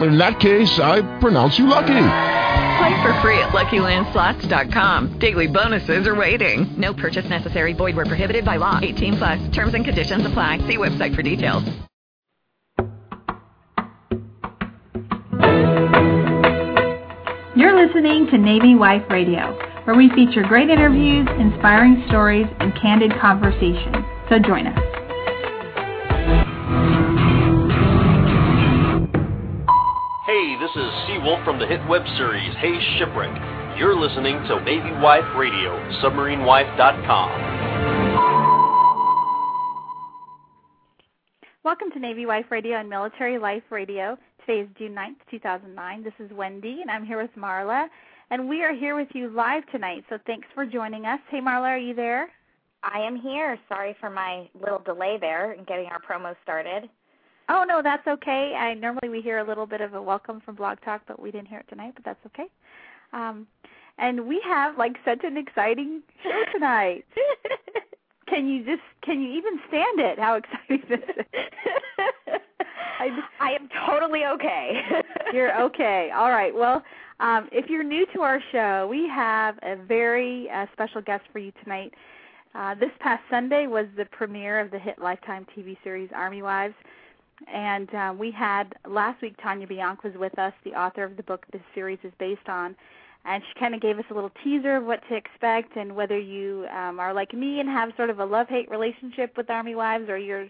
In that case, I pronounce you lucky. Play for free at LuckyLandSlots.com. Daily bonuses are waiting. No purchase necessary. Void where prohibited by law. 18 plus. Terms and conditions apply. See website for details. You're listening to Navy Wife Radio, where we feature great interviews, inspiring stories, and candid conversation. So join us. Hey, this is Seawolf from the hit web series Hey Shipwreck. You're listening to Navy Wife Radio, submarinewife.com. Welcome to Navy Wife Radio and Military Life Radio. Today is June 9th, 2009. This is Wendy, and I'm here with Marla. And we are here with you live tonight, so thanks for joining us. Hey, Marla, are you there? I am here. Sorry for my little delay there in getting our promo started. Oh no, that's okay. I normally we hear a little bit of a welcome from Blog Talk, but we didn't hear it tonight, but that's okay. Um, and we have like such an exciting show tonight. can you just can you even stand it? How exciting this is! I, I am totally okay. you're okay. All right. Well, um, if you're new to our show, we have a very uh, special guest for you tonight. Uh, this past Sunday was the premiere of the hit Lifetime TV series Army Wives. And uh, we had last week Tanya Biank was with us, the author of the book this series is based on, and she kind of gave us a little teaser of what to expect and whether you um, are like me and have sort of a love-hate relationship with Army Wives or you're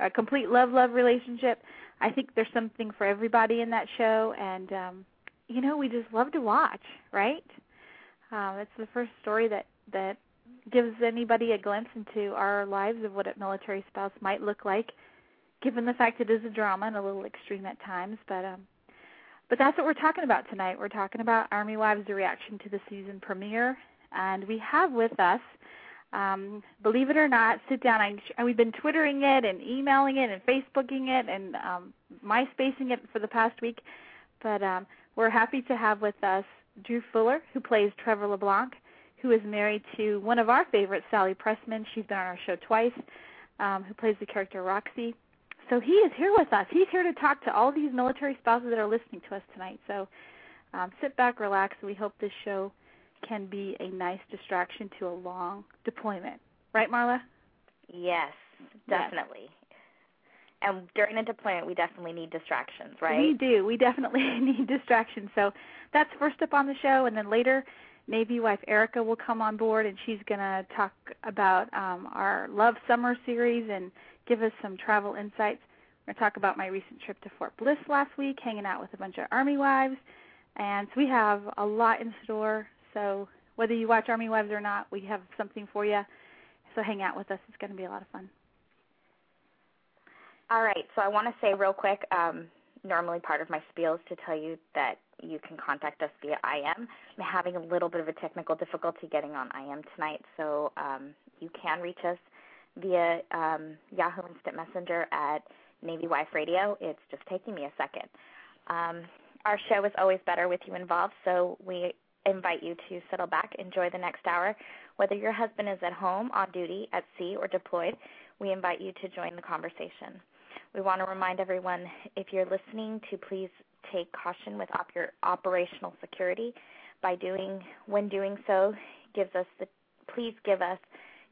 a complete love-love relationship. I think there's something for everybody in that show, and um, you know we just love to watch, right? Um, it's the first story that that gives anybody a glimpse into our lives of what a military spouse might look like given the fact it is a drama and a little extreme at times, but um but that's what we're talking about tonight. We're talking about Army Wives the reaction to the season premiere and we have with us um believe it or not, sit down I we've been twittering it and emailing it and facebooking it and um MySpacing it for the past week, but um we're happy to have with us Drew Fuller who plays Trevor LeBlanc who is married to one of our favorites, Sally Pressman. She's been on our show twice. Um, who plays the character Roxy so he is here with us. He's here to talk to all these military spouses that are listening to us tonight. So um, sit back, relax. And we hope this show can be a nice distraction to a long deployment. Right, Marla? Yes, definitely. Yes. And during a deployment, we definitely need distractions, right? We do. We definitely need distractions. So that's first up on the show, and then later, Navy wife Erica will come on board, and she's going to talk about um, our Love Summer series and give us some travel insights. We're going to talk about my recent trip to Fort Bliss last week, hanging out with a bunch of Army wives. And so we have a lot in store. So whether you watch Army Wives or not, we have something for you. So hang out with us. It's going to be a lot of fun. All right. So I want to say real quick. Um, normally, part of my spiel is to tell you that you can contact us via IM. I'm having a little bit of a technical difficulty getting on IM tonight, so um, you can reach us via um, Yahoo Instant Messenger at Navy Wife Radio. It's just taking me a second. Um, our show is always better with you involved, so we invite you to settle back, enjoy the next hour. Whether your husband is at home, on duty, at sea, or deployed, we invite you to join the conversation. We want to remind everyone if you're listening to please take caution with op- your operational security by doing when doing so gives us the please give us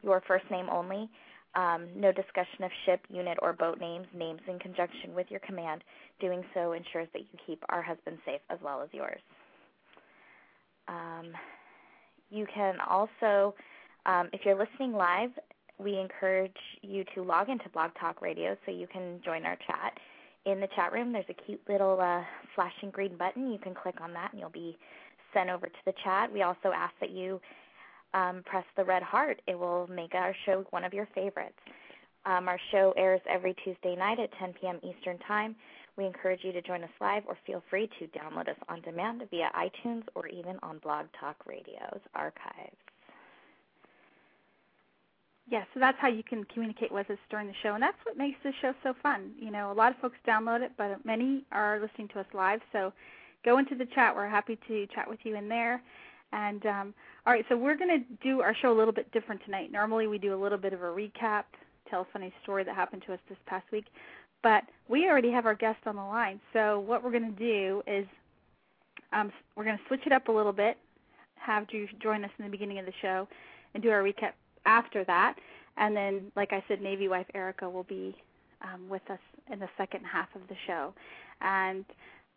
your first name only um, no discussion of ship, unit, or boat names, names in conjunction with your command. Doing so ensures that you keep our husband safe as well as yours. Um, you can also, um, if you're listening live, we encourage you to log into Blog Talk Radio so you can join our chat. In the chat room, there's a cute little uh, flashing green button. You can click on that and you'll be sent over to the chat. We also ask that you um, press the red heart. It will make our show one of your favorites. Um, our show airs every Tuesday night at 10 p.m. Eastern Time. We encourage you to join us live or feel free to download us on demand via iTunes or even on Blog Talk Radio's archives. yeah, so that's how you can communicate with us during the show, and that's what makes the show so fun. You know, a lot of folks download it, but many are listening to us live. So go into the chat. We're happy to chat with you in there. And um, all right, so we're going to do our show a little bit different tonight. Normally, we do a little bit of a recap, tell a funny story that happened to us this past week, but we already have our guest on the line. So what we're going to do is um, we're going to switch it up a little bit, have you join us in the beginning of the show, and do our recap after that. And then, like I said, Navy wife Erica will be um, with us in the second half of the show. And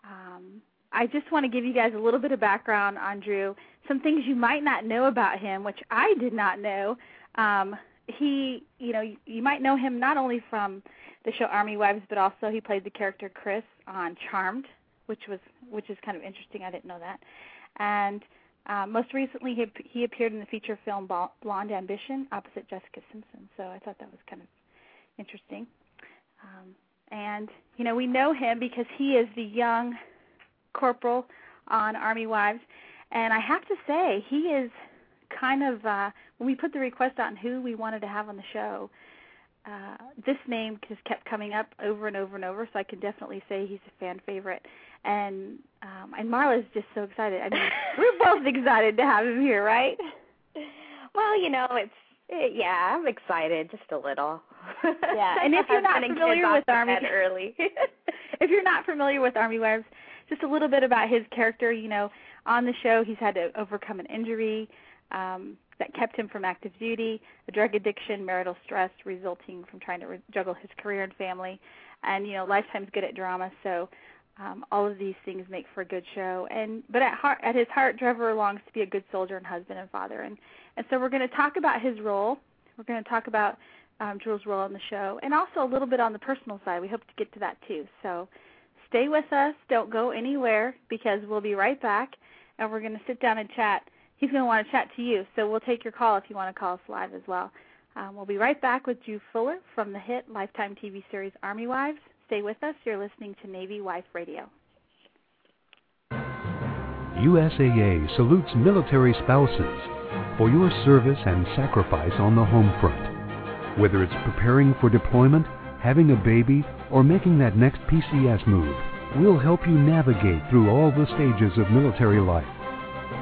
um, I just want to give you guys a little bit of background on Drew, some things you might not know about him, which I did not know. Um, he, you know, you, you might know him not only from the show Army Wives, but also he played the character Chris on Charmed, which was which is kind of interesting. I didn't know that. And uh, most recently, he, he appeared in the feature film Blonde Ambition opposite Jessica Simpson. So I thought that was kind of interesting. Um, and you know, we know him because he is the young corporal on Army Wives, and I have to say he is kind of uh, when we put the request out on who we wanted to have on the show. Uh, this name just kept coming up over and over and over, so I can definitely say he's a fan favorite and um and Marla's just so excited. I mean, we're both excited to have him here, right? Well, you know, it's it, yeah, I'm excited just a little. Yeah, and if you're not familiar with Army early, if you're not familiar with Army Wives, just a little bit about his character. You know, on the show, he's had to overcome an injury um, that kept him from active duty, a drug addiction, marital stress resulting from trying to re- juggle his career and family, and you know, Lifetime's good at drama, so um, all of these things make for a good show. And but at heart, at his heart, Trevor longs to be a good soldier and husband and father. And and so we're going to talk about his role. We're going to talk about um, Drew's role on the show, and also a little bit on the personal side. We hope to get to that too. So stay with us. Don't go anywhere because we'll be right back, and we're going to sit down and chat. He's going to want to chat to you, so we'll take your call if you want to call us live as well. Um, we'll be right back with Drew Fuller from the hit Lifetime TV series Army Wives. Stay with us. You're listening to Navy Wife Radio. USAA salutes military spouses for your service and sacrifice on the home front. Whether it's preparing for deployment, having a baby, or making that next PCS move, we'll help you navigate through all the stages of military life.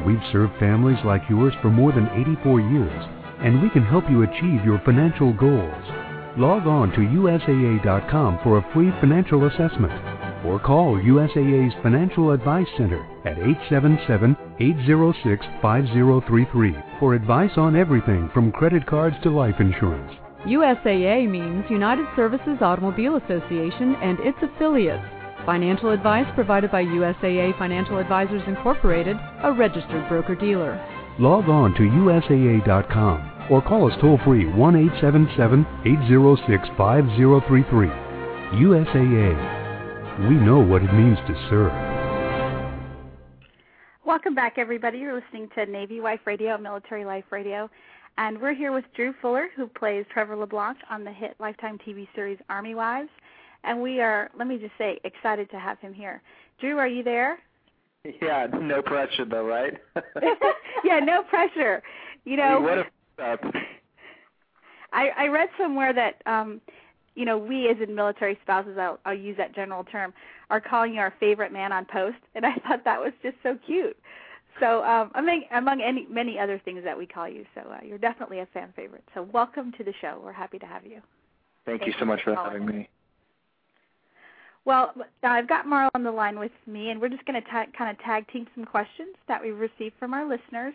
We've served families like yours for more than 84 years, and we can help you achieve your financial goals Log on to USAA.com for a free financial assessment or call USAA's Financial Advice Center at 877-806-5033 for advice on everything from credit cards to life insurance. USAA means United Services Automobile Association and its affiliates. Financial advice provided by USAA Financial Advisors Incorporated, a registered broker-dealer. Log on to USAA.com or call us toll free 1 877 806 5033. USAA. We know what it means to serve. Welcome back, everybody. You're listening to Navy Wife Radio, Military Life Radio. And we're here with Drew Fuller, who plays Trevor LeBlanc on the hit Lifetime TV series Army Wives. And we are, let me just say, excited to have him here. Drew, are you there? Yeah, no pressure though, right? yeah, no pressure. You know, what if I I read somewhere that um you know we as in military spouses I'll, I'll use that general term are calling you our favorite man on post and I thought that was just so cute. So um among among any many other things that we call you. So uh, you're definitely a fan favorite. So welcome to the show. We're happy to have you. Thank, Thank you so much for having me. Well, I've got Marla on the line with me, and we're just going to ta- kind of tag team some questions that we've received from our listeners.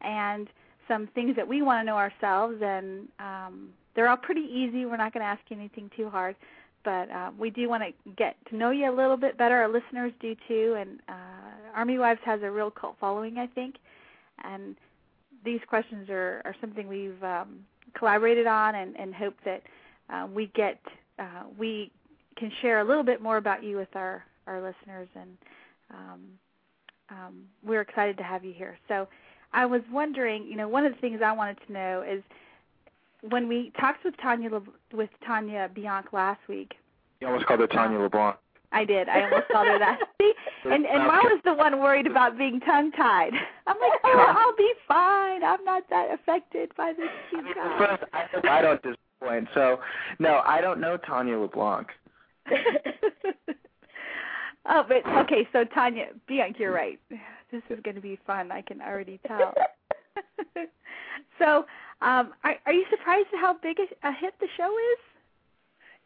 And some things that we want to know ourselves, and um, they're all pretty easy. We're not going to ask you anything too hard, but uh, we do want to get to know you a little bit better. Our listeners do too, and uh, Army Wives has a real cult following, I think, and these questions are, are something we've um, collaborated on, and, and hope that uh, we get uh, we can share a little bit more about you with our our listeners, and um, um, we're excited to have you here. So I was wondering, you know, one of the things I wanted to know is when we talked with Tanya Le- with Tanya Biank last week. You almost called her Tanya uh, LeBlanc. I did. I almost called her that. See, and and Mom was the one worried about being tongue tied. I'm like, oh, I'll be fine. I'm not that affected by this. First, I, I don't disappoint. So, no, I don't know Tanya LeBlanc. oh, but okay. So Tanya, Bianca, you're right. This is going to be fun. I can already tell. so, um, are, are you surprised at how big a, a hit the show is?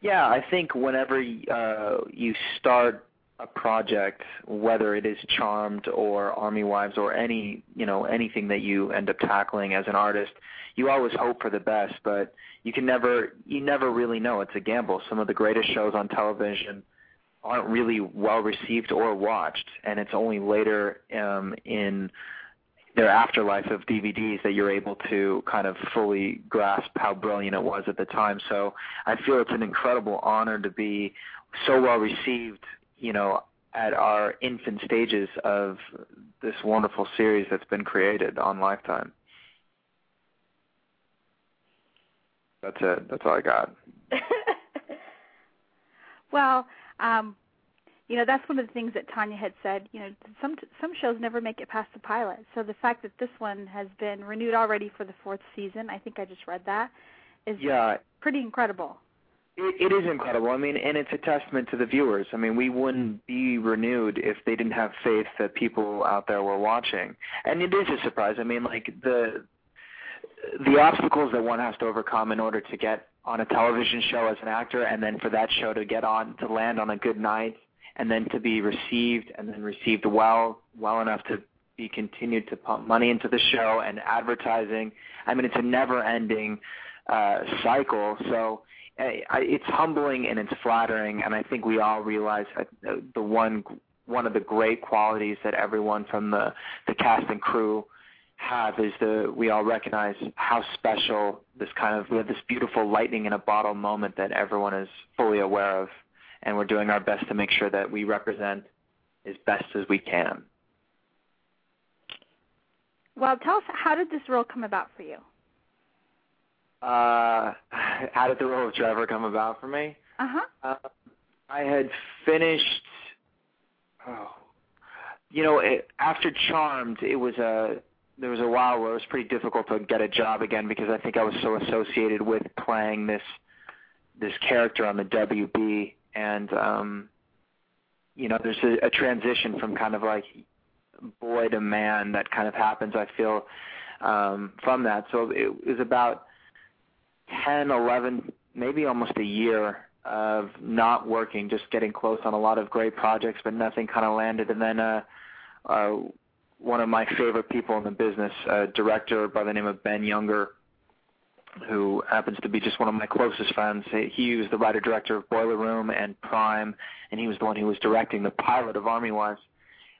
Yeah, I think whenever uh, you start a project, whether it is Charmed or Army Wives or any you know anything that you end up tackling as an artist, you always hope for the best, but you can never you never really know. It's a gamble. Some of the greatest shows on television aren't really well received or watched, and it's only later um, in their afterlife of DVDs that you're able to kind of fully grasp how brilliant it was at the time. So I feel it's an incredible honor to be so well received, you know, at our infant stages of this wonderful series that's been created on Lifetime. That's it. That's all I got. well, um, you know that's one of the things that Tanya had said. You know, some some shows never make it past the pilot. So the fact that this one has been renewed already for the fourth season, I think I just read that, is yeah. pretty incredible. It, it is incredible. I mean, and it's a testament to the viewers. I mean, we wouldn't be renewed if they didn't have faith that people out there were watching. And it is a surprise. I mean, like the the obstacles that one has to overcome in order to get on a television show as an actor, and then for that show to get on to land on a good night and then to be received and then received well, well enough to be continued to pump money into the show and advertising. I mean, it's a never-ending uh, cycle. So uh, it's humbling and it's flattering, and I think we all realize that the one one of the great qualities that everyone from the the cast and crew have is the we all recognize how special this kind of we have this beautiful lightning in a bottle moment that everyone is fully aware of and we're doing our best to make sure that we represent as best as we can. Well, tell us how did this role come about for you? Uh, how did the role of Trevor come about for me? Uh-huh. Uh, I had finished. Oh, you know, it, after Charmed, it was a there was a while where it was pretty difficult to get a job again because I think I was so associated with playing this this character on the WB and um you know there's a, a transition from kind of like boy to man that kind of happens i feel um from that. So it was about ten eleven maybe almost a year of not working just getting close on a lot of great projects but nothing kind of landed. And then uh uh one of my favorite people in the business a director by the name of ben younger who happens to be just one of my closest friends. He was the writer director of Boiler Room and Prime, and he was the one who was directing the pilot of Army Wives.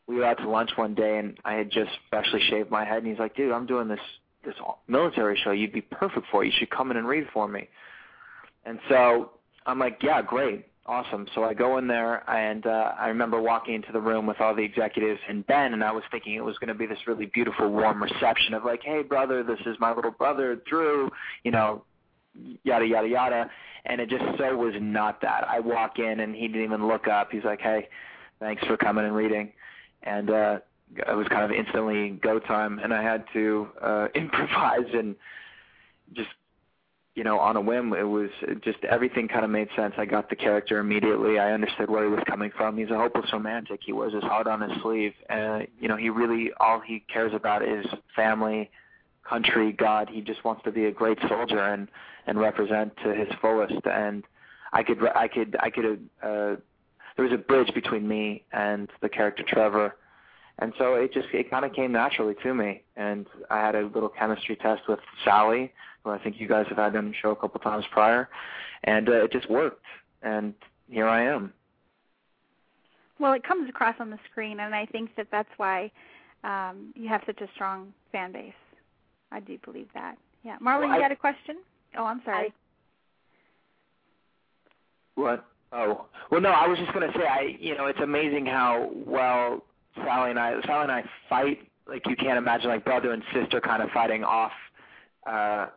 We were out to lunch one day, and I had just freshly shaved my head, and he's like, "Dude, I'm doing this this military show. You'd be perfect for it. You should come in and read for me." And so I'm like, "Yeah, great." Awesome. So I go in there, and uh, I remember walking into the room with all the executives and Ben, and I was thinking it was going to be this really beautiful, warm reception of like, "Hey, brother, this is my little brother, Drew," you know, yada yada yada. And it just so was not that. I walk in, and he didn't even look up. He's like, "Hey, thanks for coming and reading," and uh, it was kind of instantly go time, and I had to uh, improvise and just you know, on a whim, it was just everything kind of made sense. I got the character immediately. I understood where he was coming from. He's a hopeless romantic. He wears his heart on his sleeve. And, you know, he really, all he cares about is family, country, God. He just wants to be a great soldier and, and represent to his fullest. And I could, I could, I could, uh, there was a bridge between me and the character Trevor. And so it just, it kind of came naturally to me. And I had a little chemistry test with Sally, I think you guys have had them show a couple times prior, and uh, it just worked. And here I am. Well, it comes across on the screen, and I think that that's why um, you have such a strong fan base. I do believe that. Yeah, Marlon, well, you had a question? Oh, I'm sorry. I, what? Oh, well, no. I was just going to say, I, you know, it's amazing how well Sally and I, Sally and I fight like you can't imagine, like brother and sister kind of fighting off uh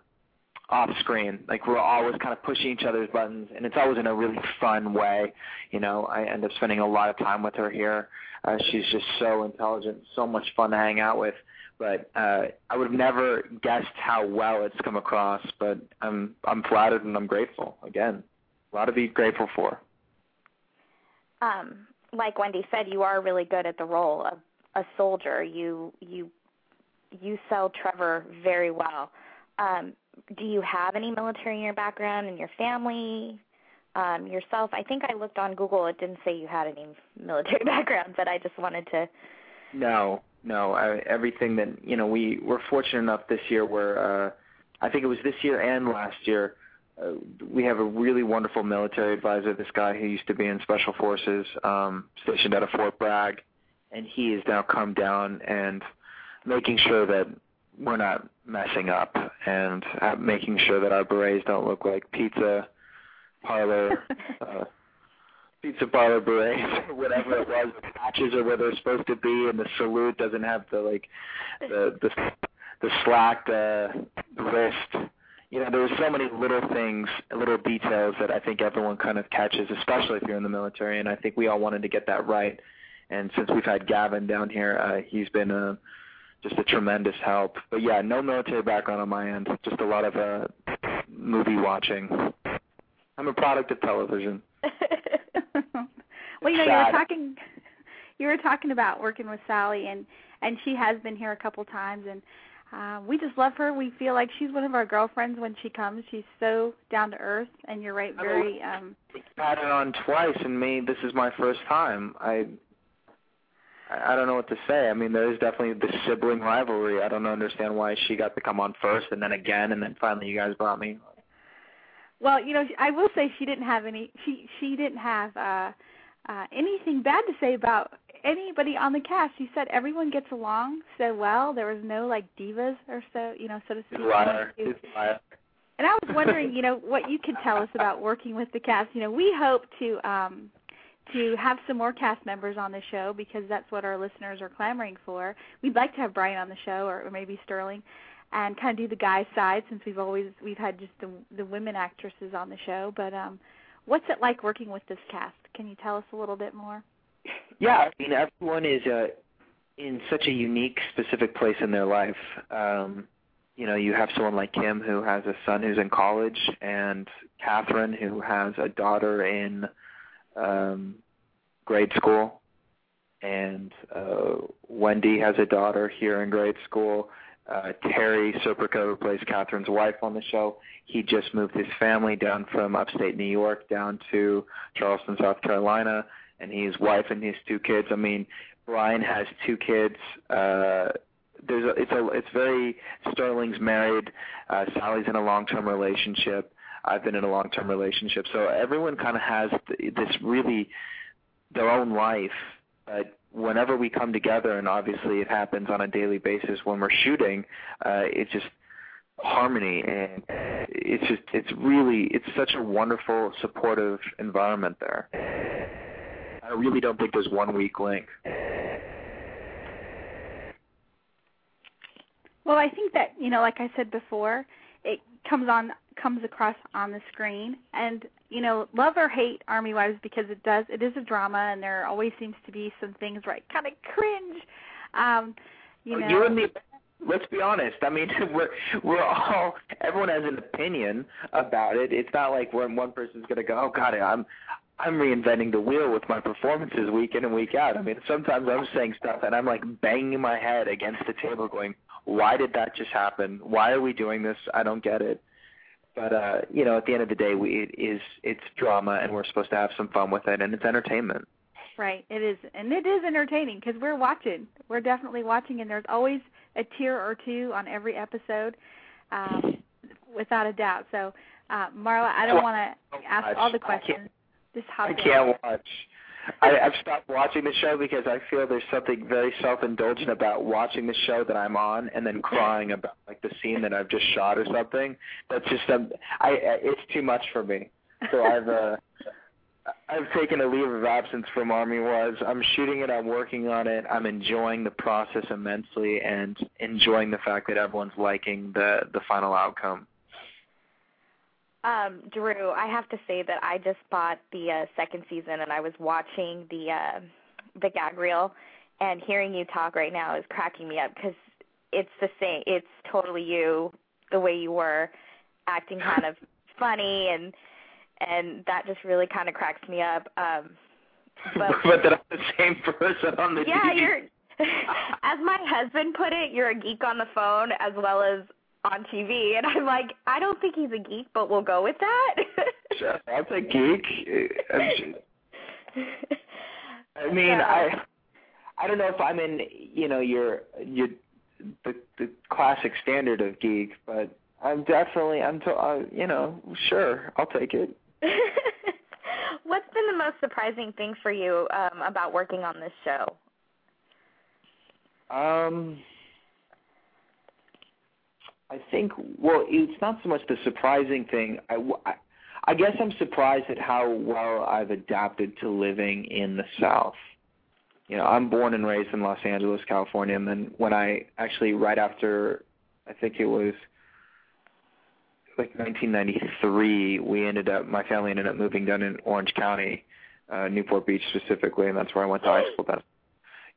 off screen. Like we're always kind of pushing each other's buttons, and it's always in a really fun way. You know, I end up spending a lot of time with her here. Uh, she's just so intelligent, so much fun to hang out with. But uh, I would have never guessed how well it's come across. But I'm I'm flattered and I'm grateful. Again, a lot to be grateful for. Um, like Wendy said, you are really good at the role of a soldier. You you you sell Trevor very well. Um, do you have any military in your background in your family? Um, yourself? I think I looked on Google. It didn't say you had any military background, but I just wanted to. No, no. I, everything that you know, we were fortunate enough this year where uh, I think it was this year and last year. Uh, we have a really wonderful military advisor. This guy who used to be in Special Forces, um, stationed out of Fort Bragg, and he has now come down and making sure that we're not messing up and making sure that our berets don't look like pizza parlor uh, pizza parlor berets or whatever it was the patches are where they're supposed to be and the salute doesn't have the like the the the slacked uh wrist you know there's so many little things little details that i think everyone kind of catches especially if you're in the military and i think we all wanted to get that right. And since we've had gavin down here uh he's been a uh, just a tremendous help. But yeah, no military background on my end. Just a lot of uh, movie watching. I'm a product of television. well, you know, you were talking, you were talking about working with Sally, and and she has been here a couple times, and uh, we just love her. We feel like she's one of our girlfriends when she comes. She's so down to earth, and you're right, very. um had it on twice, and me. This is my first time. I I don't know what to say. I mean, there is definitely the sibling rivalry. I don't understand why she got to come on first and then again, and then finally you guys brought me. Well, you know, I will say she didn't have any. She she didn't have uh, uh, anything bad to say about anybody on the cast. She said everyone gets along so well. There was no like divas or so, you know, so to speak. Liar. liar. And I was wondering, you know, what you could tell us about working with the cast. You know, we hope to um to have some more cast members on the show because that's what our listeners are clamoring for. We'd like to have Brian on the show or, maybe Sterling and kind of do the guy side since we've always we've had just the the women actresses on the show, but um what's it like working with this cast? Can you tell us a little bit more? Yeah, I mean everyone is uh in such a unique specific place in their life. Um you know, you have someone like Kim who has a son who's in college and Catherine who has a daughter in um, grade school, and uh, Wendy has a daughter here in grade school. Uh, Terry Serpico, who plays Catherine's wife on the show, he just moved his family down from upstate New York down to Charleston, South Carolina, and his wife and his two kids. I mean, Brian has two kids. Uh, there's a, it's a it's very Sterling's married. Uh, Sally's in a long-term relationship. I've been in a long-term relationship. So everyone kind of has th- this really their own life. But whenever we come together, and obviously it happens on a daily basis when we're shooting, uh, it's just harmony and it's just it's really it's such a wonderful supportive environment there. I really don't think there's one weak link. Well, I think that you know, like I said before, it comes on comes across on the screen. And you know love or hate army wives because it does it is a drama and there always seems to be some things where I kind of cringe. Um you know. you and me let's be honest i mean we're we're all everyone has an opinion about it. It's not like when one person's going to go oh god i'm i'm reinventing the wheel with my performances week in and week out. I mean sometimes i'm saying stuff and i'm like banging my head against the table going why did that just happen why are we doing this i don't get it but uh, you know, at the end of the day, we, it is it's drama, and we're supposed to have some fun with it, and it's entertainment. Right, it is, and it is entertaining because we're watching. We're definitely watching, and there's always a tear or two on every episode, um, without a doubt. So, uh, Marla, I don't want to ask all the questions. Just hop I can't watch. I, I've stopped watching the show because I feel there's something very self-indulgent about watching the show that I'm on and then crying about like the scene that I've just shot or something. That's just um, I I it's too much for me. So I've uh, I've taken a leave of absence from Army Wives. I'm shooting it. I'm working on it. I'm enjoying the process immensely and enjoying the fact that everyone's liking the the final outcome. Um, Drew, I have to say that I just bought the uh, second season, and I was watching the uh, the gag reel, and hearing you talk right now is cracking me up because it's the same. It's totally you, the way you were acting, kind of funny, and and that just really kind of cracks me up. Um, but, but that I'm the same person on the yeah, TV. you're. as my husband put it, you're a geek on the phone as well as on TV, and I'm like, I don't think he's a geek, but we'll go with that. Sure, I'll take geek. I'm I mean, I I don't know if I'm in, you know, your your the the classic standard of geek, but I'm definitely I'm to, uh, you know, sure, I'll take it. What's been the most surprising thing for you um, about working on this show? Um, I think. Well, it's not so much the surprising thing. I, I, guess I'm surprised at how well I've adapted to living in the South. You know, I'm born and raised in Los Angeles, California, and then when I actually right after, I think it was like 1993, we ended up, my family ended up moving down in Orange County, uh, Newport Beach specifically, and that's where I went to high school. Then,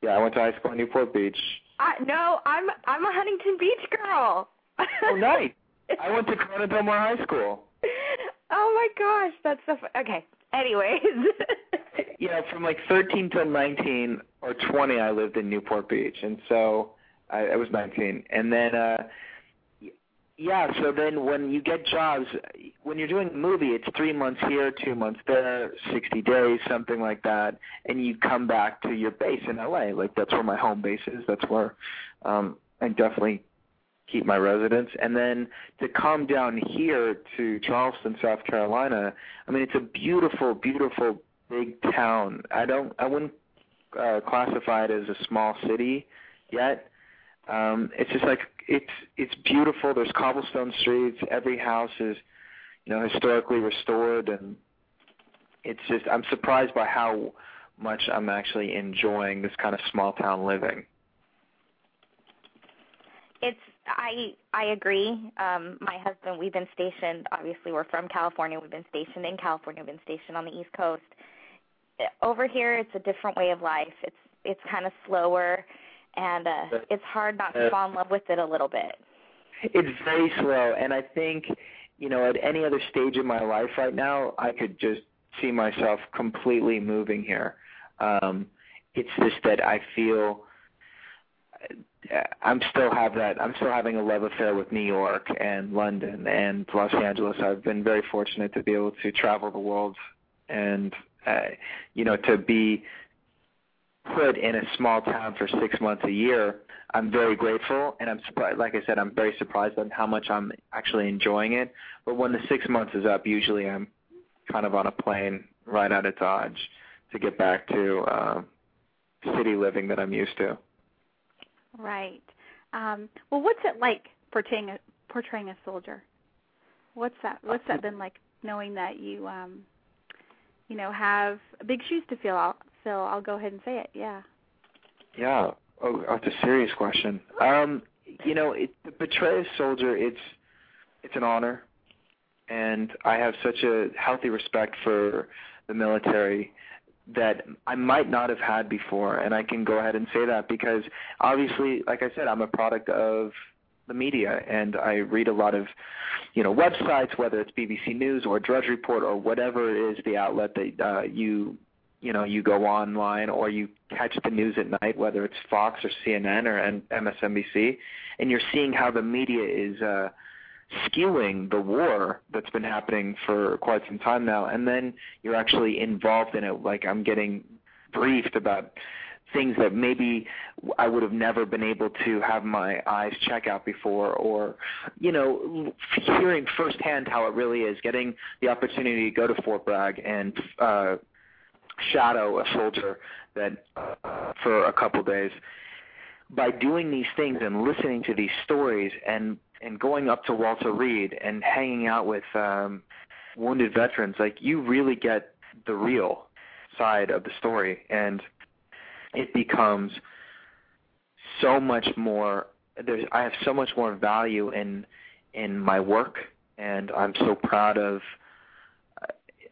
yeah, I went to high school in Newport Beach. I, no, I'm I'm a Huntington Beach girl. Oh, nice. I went to Corona Del Mar High School. oh my gosh, that's so fun. Okay. Anyways. yeah, from like 13 till 19 or 20, I lived in Newport Beach, and so I, I was 19. And then, uh yeah, so then when you get jobs, when you're doing a movie, it's three months here, two months there, 60 days, something like that, and you come back to your base in LA. Like that's where my home base is. That's where um, I definitely keep my residence. And then to come down here to Charleston, South Carolina, I mean, it's a beautiful, beautiful big town. I don't, I wouldn't uh, classify it as a small city yet. Um, it's just like it's it's beautiful. There's cobblestone streets. Every house is, you know, historically restored, and it's just I'm surprised by how much I'm actually enjoying this kind of small town living. It's I I agree. Um my husband we've been stationed obviously we're from California. We've been stationed in California, we've been stationed on the East Coast. Over here it's a different way of life. It's it's kind of slower and uh it's hard not to fall in love with it a little bit. It's very slow, and I think, you know, at any other stage in my life right now, I could just see myself completely moving here. Um, it's just that I feel uh, I'm still have that. I'm still having a love affair with New York and London and Los Angeles. I've been very fortunate to be able to travel the world, and uh, you know, to be put in a small town for six months a year, I'm very grateful, and I'm surprised. Like I said, I'm very surprised on how much I'm actually enjoying it. But when the six months is up, usually I'm kind of on a plane right out of Dodge to get back to uh, city living that I'm used to. Right. Um, well, what's it like portraying a, portraying a soldier? What's that? What's that been like? Knowing that you, um, you know, have big shoes to fill. I'll. I'll go ahead and say it. Yeah. Yeah. Oh, that's a serious question. Um, you know, it, to portray a soldier, it's it's an honor, and I have such a healthy respect for the military that I might not have had before, and I can go ahead and say that because obviously, like I said, I'm a product of the media, and I read a lot of, you know, websites, whether it's BBC News or Drudge Report or whatever it is the outlet that uh, you you know you go online or you catch the news at night whether it's Fox or CNN or MSNBC and you're seeing how the media is uh skewing the war that's been happening for quite some time now and then you're actually involved in it. Like I'm getting briefed about things that maybe I would have never been able to have my eyes check out before or you know hearing firsthand how it really is getting the opportunity to go to Fort Bragg and uh shadow a soldier that uh, for a couple days. By doing these things and listening to these stories and and going up to Walter Reed and hanging out with um wounded veterans like you really get the real side of the story and it becomes so much more there's I have so much more value in in my work and I'm so proud of.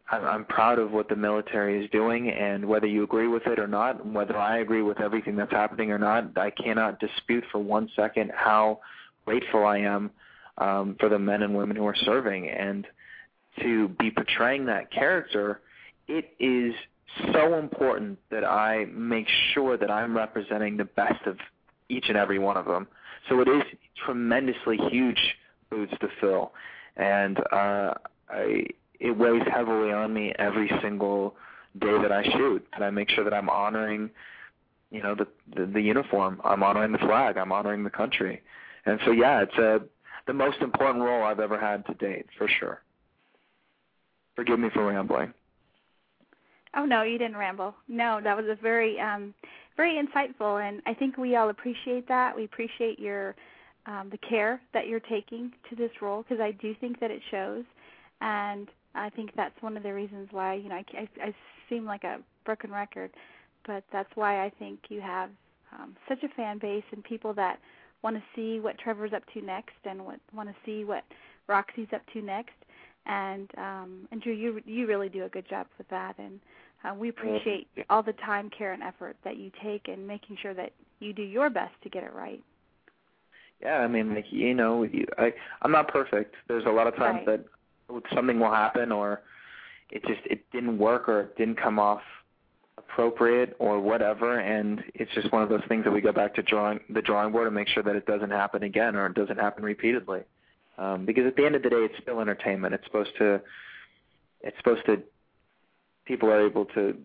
I'm proud of what the military is doing, and whether you agree with it or not, and whether I agree with everything that's happening or not, I cannot dispute for one second how grateful I am um, for the men and women who are serving. And to be portraying that character, it is so important that I make sure that I'm representing the best of each and every one of them. So it is tremendously huge boots to fill, and uh, I it weighs heavily on me every single day that I shoot, and I make sure that I'm honoring, you know, the, the the uniform. I'm honoring the flag. I'm honoring the country, and so yeah, it's a the most important role I've ever had to date for sure. Forgive me for rambling. Oh no, you didn't ramble. No, that was a very um very insightful and I think we all appreciate that. We appreciate your um the care that you're taking to this role because I do think that it shows and I think that's one of the reasons why, you know, I I, I seem like a broken record, but that's why I think you have um such a fan base and people that want to see what Trevor's up to next and what want to see what Roxy's up to next and um and Drew you you really do a good job with that and uh, we appreciate all the time, care, and effort that you take in making sure that you do your best to get it right. Yeah, I mean, like you know, you, I I'm not perfect. There's a lot of times right. that something will happen, or it just it didn't work, or it didn't come off appropriate, or whatever, and it's just one of those things that we go back to drawing the drawing board and make sure that it doesn't happen again, or it doesn't happen repeatedly. Um, because at the end of the day, it's still entertainment. It's supposed to it's supposed to people are able to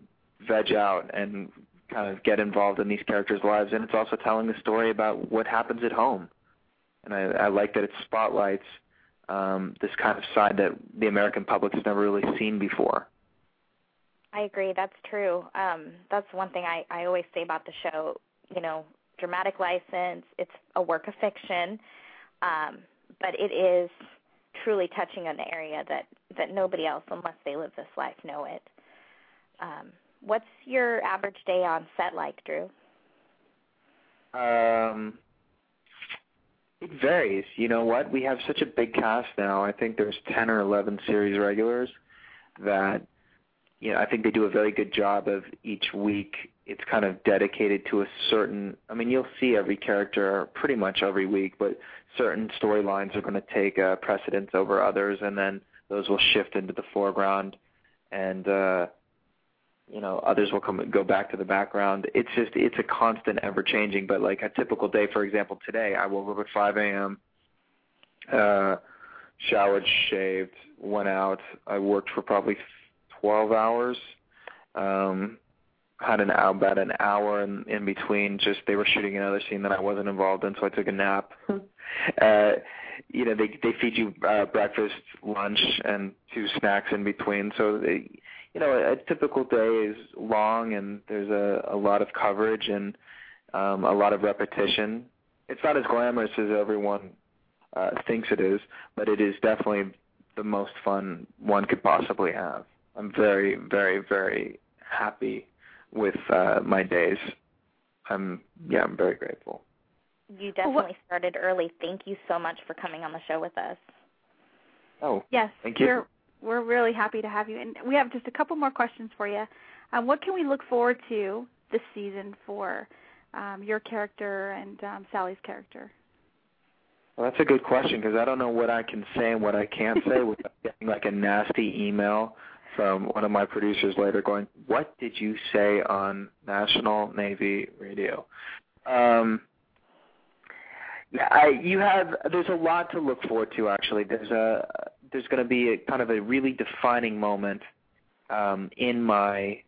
veg out and kind of get involved in these characters' lives, and it's also telling the story about what happens at home. And I, I like that it spotlights um, this kind of side that the American public has never really seen before. I agree. That's true. Um, that's one thing I, I always say about the show. You know, dramatic license. It's a work of fiction, um, but it is truly touching an area that that nobody else, unless they live this life, know it. Um, what's your average day on set like, Drew? Um, it varies. You know what? We have such a big cast now. I think there's 10 or 11 series regulars that you know, I think they do a very good job of each week it's kind of dedicated to a certain I mean, you'll see every character pretty much every week, but certain storylines are going to take uh, precedence over others and then those will shift into the foreground and uh you know others will come go back to the background. It's just it's a constant ever changing but like a typical day for example today i woke up at 5 a.m uh showered shaved went out i worked for probably 12 hours um had an about an hour in, in between just they were shooting another scene that I wasn't involved in so I took a nap. uh you know they they feed you uh breakfast, lunch and two snacks in between so they you know, a, a typical day is long and there's a, a lot of coverage and um, a lot of repetition. It's not as glamorous as everyone uh, thinks it is, but it is definitely the most fun one could possibly have. I'm very, very, very happy with uh, my days. I'm yeah, I'm very grateful. You definitely started early. Thank you so much for coming on the show with us. Oh, yes, thank you. We're, we're really happy to have you. And we have just a couple more questions for you. Um, what can we look forward to this season for um, your character and um, Sally's character? Well, that's a good question because I don't know what I can say and what I can't say without getting like a nasty email from one of my producers later going, "What did you say on National Navy Radio?" Um, yeah, I, you have. There's a lot to look forward to. Actually, there's a there's going to be a kind of a really defining moment um, in my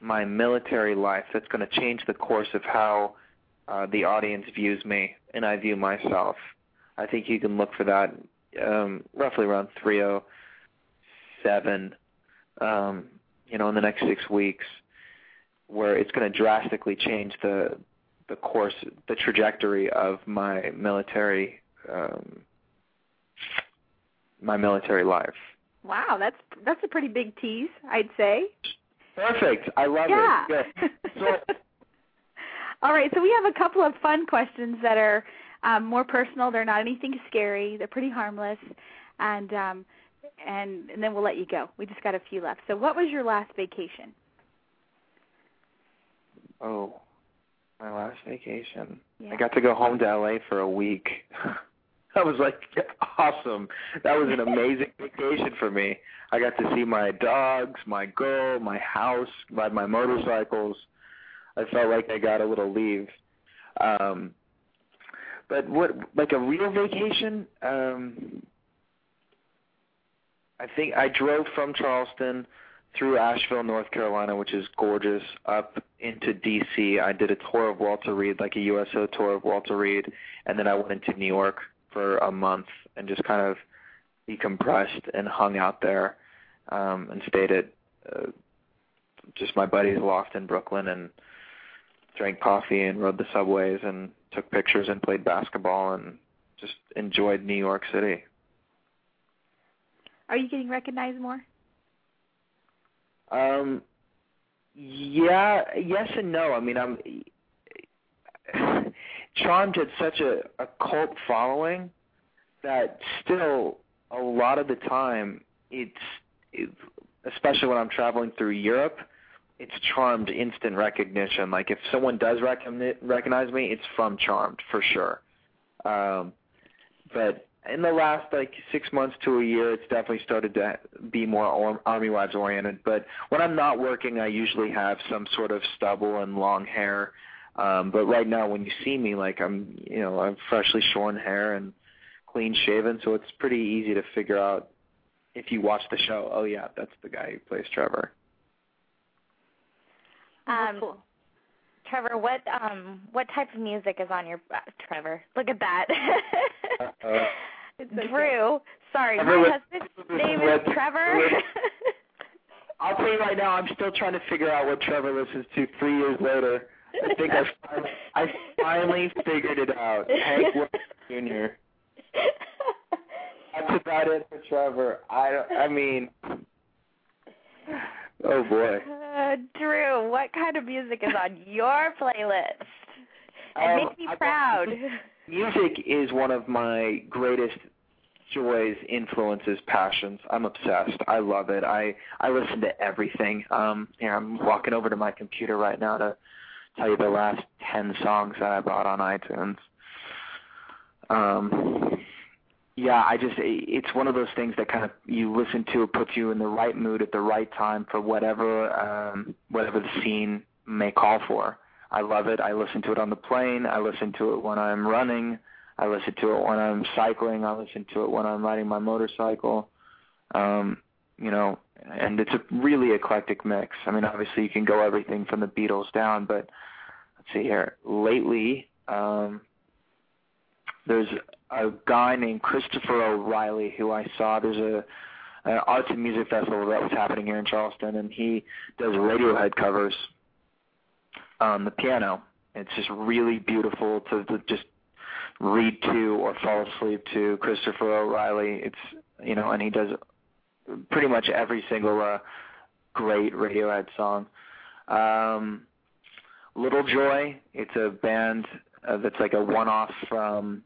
my military life that's going to change the course of how uh, the audience views me and I view myself. I think you can look for that um, roughly around 307, um, you know, in the next six weeks, where it's going to drastically change the the course, the trajectory of my military um, my military life. Wow, that's that's a pretty big tease, I'd say. Perfect. I love yeah. it. Yeah. All right, so we have a couple of fun questions that are um, more personal. They're not anything scary. They're pretty harmless. and um, and and then we'll let you go. We just got a few left. So, what was your last vacation? Oh, my last vacation. Yeah. I got to go home to LA for a week. that was like awesome. That was an amazing vacation for me. I got to see my dogs, my girl, my house, ride my motorcycles. I felt like I got a little leave. Um but what like a real vacation? Um I think I drove from Charleston through Asheville, North Carolina, which is gorgeous, up into DC. I did a tour of Walter Reed, like a USO tour of Walter Reed, and then I went into New York for a month and just kind of decompressed and hung out there um and stayed at uh, just my buddy's loft in Brooklyn and drank coffee and rode the subways and took pictures and played basketball and just enjoyed New York City. Are you getting recognized more? Um, yeah, yes and no. I mean, I'm Charmed had such a, a cult following that still a lot of the time it's, it, especially when I'm traveling through Europe, it's Charmed instant recognition. Like if someone does recognize recognize me, it's from Charmed for sure. Um, but in the last like six months to a year, it's definitely started to be more Army Wives oriented. But when I'm not working, I usually have some sort of stubble and long hair. Um, but right now, when you see me, like I'm, you know, I'm freshly shorn hair and clean shaven, so it's pretty easy to figure out if you watch the show. Oh yeah, that's the guy who plays Trevor. Um, cool. Trevor, what um what type of music is on your uh, Trevor? Look at that. Drew, sorry, my husband's name is Trevor. I'll tell you right now, I'm still trying to figure out what Trevor listens to three years later. I think I finally, I finally figured it out. Hank Williams Jr. That's about it for Trevor. I don't, I mean, oh boy. Uh, Drew, what kind of music is on your playlist? It um, makes me proud. Music is one of my greatest joys, influences, passions. I'm obsessed. I love it. I I listen to everything. Um, here I'm walking over to my computer right now to tell you the last ten songs that I bought on iTunes. Um, yeah, I just it's one of those things that kind of you listen to it puts you in the right mood at the right time for whatever um whatever the scene may call for. I love it. I listen to it on the plane. I listen to it when I'm running. I listen to it when I'm cycling. I listen to it when I'm riding my motorcycle. Um, you know, and it's a really eclectic mix. I mean, obviously you can go everything from the Beatles down, but let's see here. Lately, um, there's a guy named Christopher O'Riley who I saw. There's a an arts and music festival that was happening here in Charleston, and he does Radiohead covers on the piano. It's just really beautiful to, to just read to or fall asleep to. Christopher O'Riley. It's you know, and he does pretty much every single uh, great Radiohead song. Um, Little Joy. It's a band uh, that's like a one-off from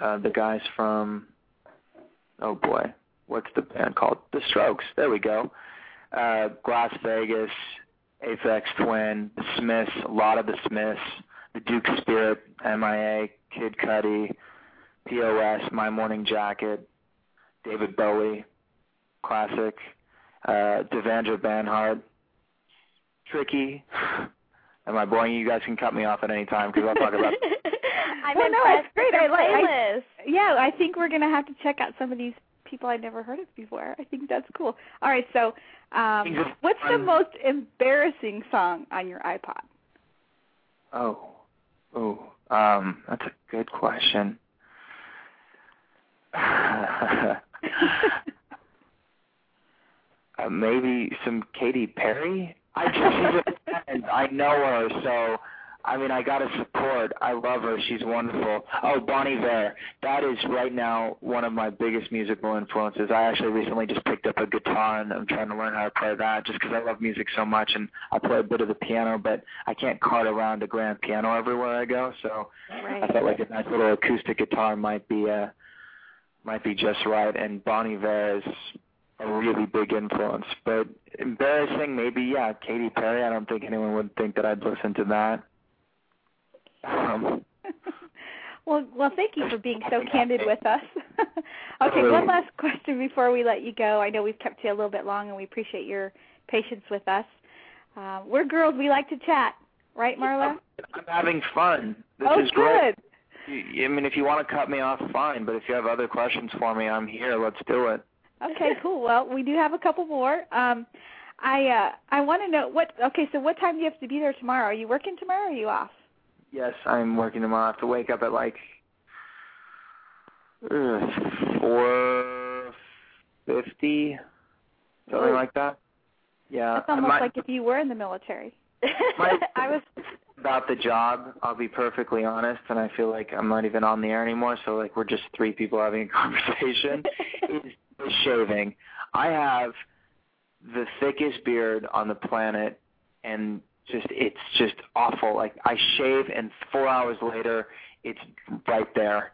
uh, the guys from oh boy, what's the band called? The Strokes. There we go. Uh, Las Vegas, Aphex Twin, The Smiths, a lot of the Smiths, The Duke Spirit, MIA, Kid Cudi, POS, My Morning Jacket, David Bowie, classic, uh, Devendra Banhart, Tricky. Am I boring you? You guys can cut me off at any time because I'll talk about. I'm well, no, impressed it's great. I like. I, playlist. yeah, I think we're gonna have to check out some of these people I've never heard of before. I think that's cool. All right, so um, what's the most embarrassing song on your iPod? Oh, oh, um, that's a good question. uh, maybe some Katy Perry. I just she's a friend. I know her, so I mean I gotta support. I love her. She's wonderful. Oh, Bon Iver. That is right now one of my biggest musical influences. I actually recently just picked up a guitar and I'm trying to learn how to play that just because I love music so much and I play a bit of the piano, but I can't cart around a grand piano everywhere I go. So right. I felt like a nice little acoustic guitar might be uh might be just right, and Bon Iver is a really big influence. But embarrassing, maybe yeah, Katy Perry. I don't think anyone would think that I'd listen to that. Um, well, well, thank you for being so candid with us. okay, one last question before we let you go. I know we've kept you a little bit long, and we appreciate your patience with us. Uh, we're girls. We like to chat, right, Marla? I'm having fun. This oh, is good. great. I mean, if you want to cut me off, fine. But if you have other questions for me, I'm here. Let's do it. Okay, cool. Well, we do have a couple more. Um, I uh, I want to know what. Okay, so what time do you have to be there tomorrow? Are you working tomorrow? or Are you off? Yes, I'm working tomorrow. I have to wake up at like uh, four fifty, something like that. Yeah, It's almost my- like if you were in the military. my- I was. about the job. I'll be perfectly honest, and I feel like I'm not even on the air anymore. So like we're just three people having a conversation. is, is shaving. I have the thickest beard on the planet, and just it's just awful. Like I shave, and four hours later, it's right there,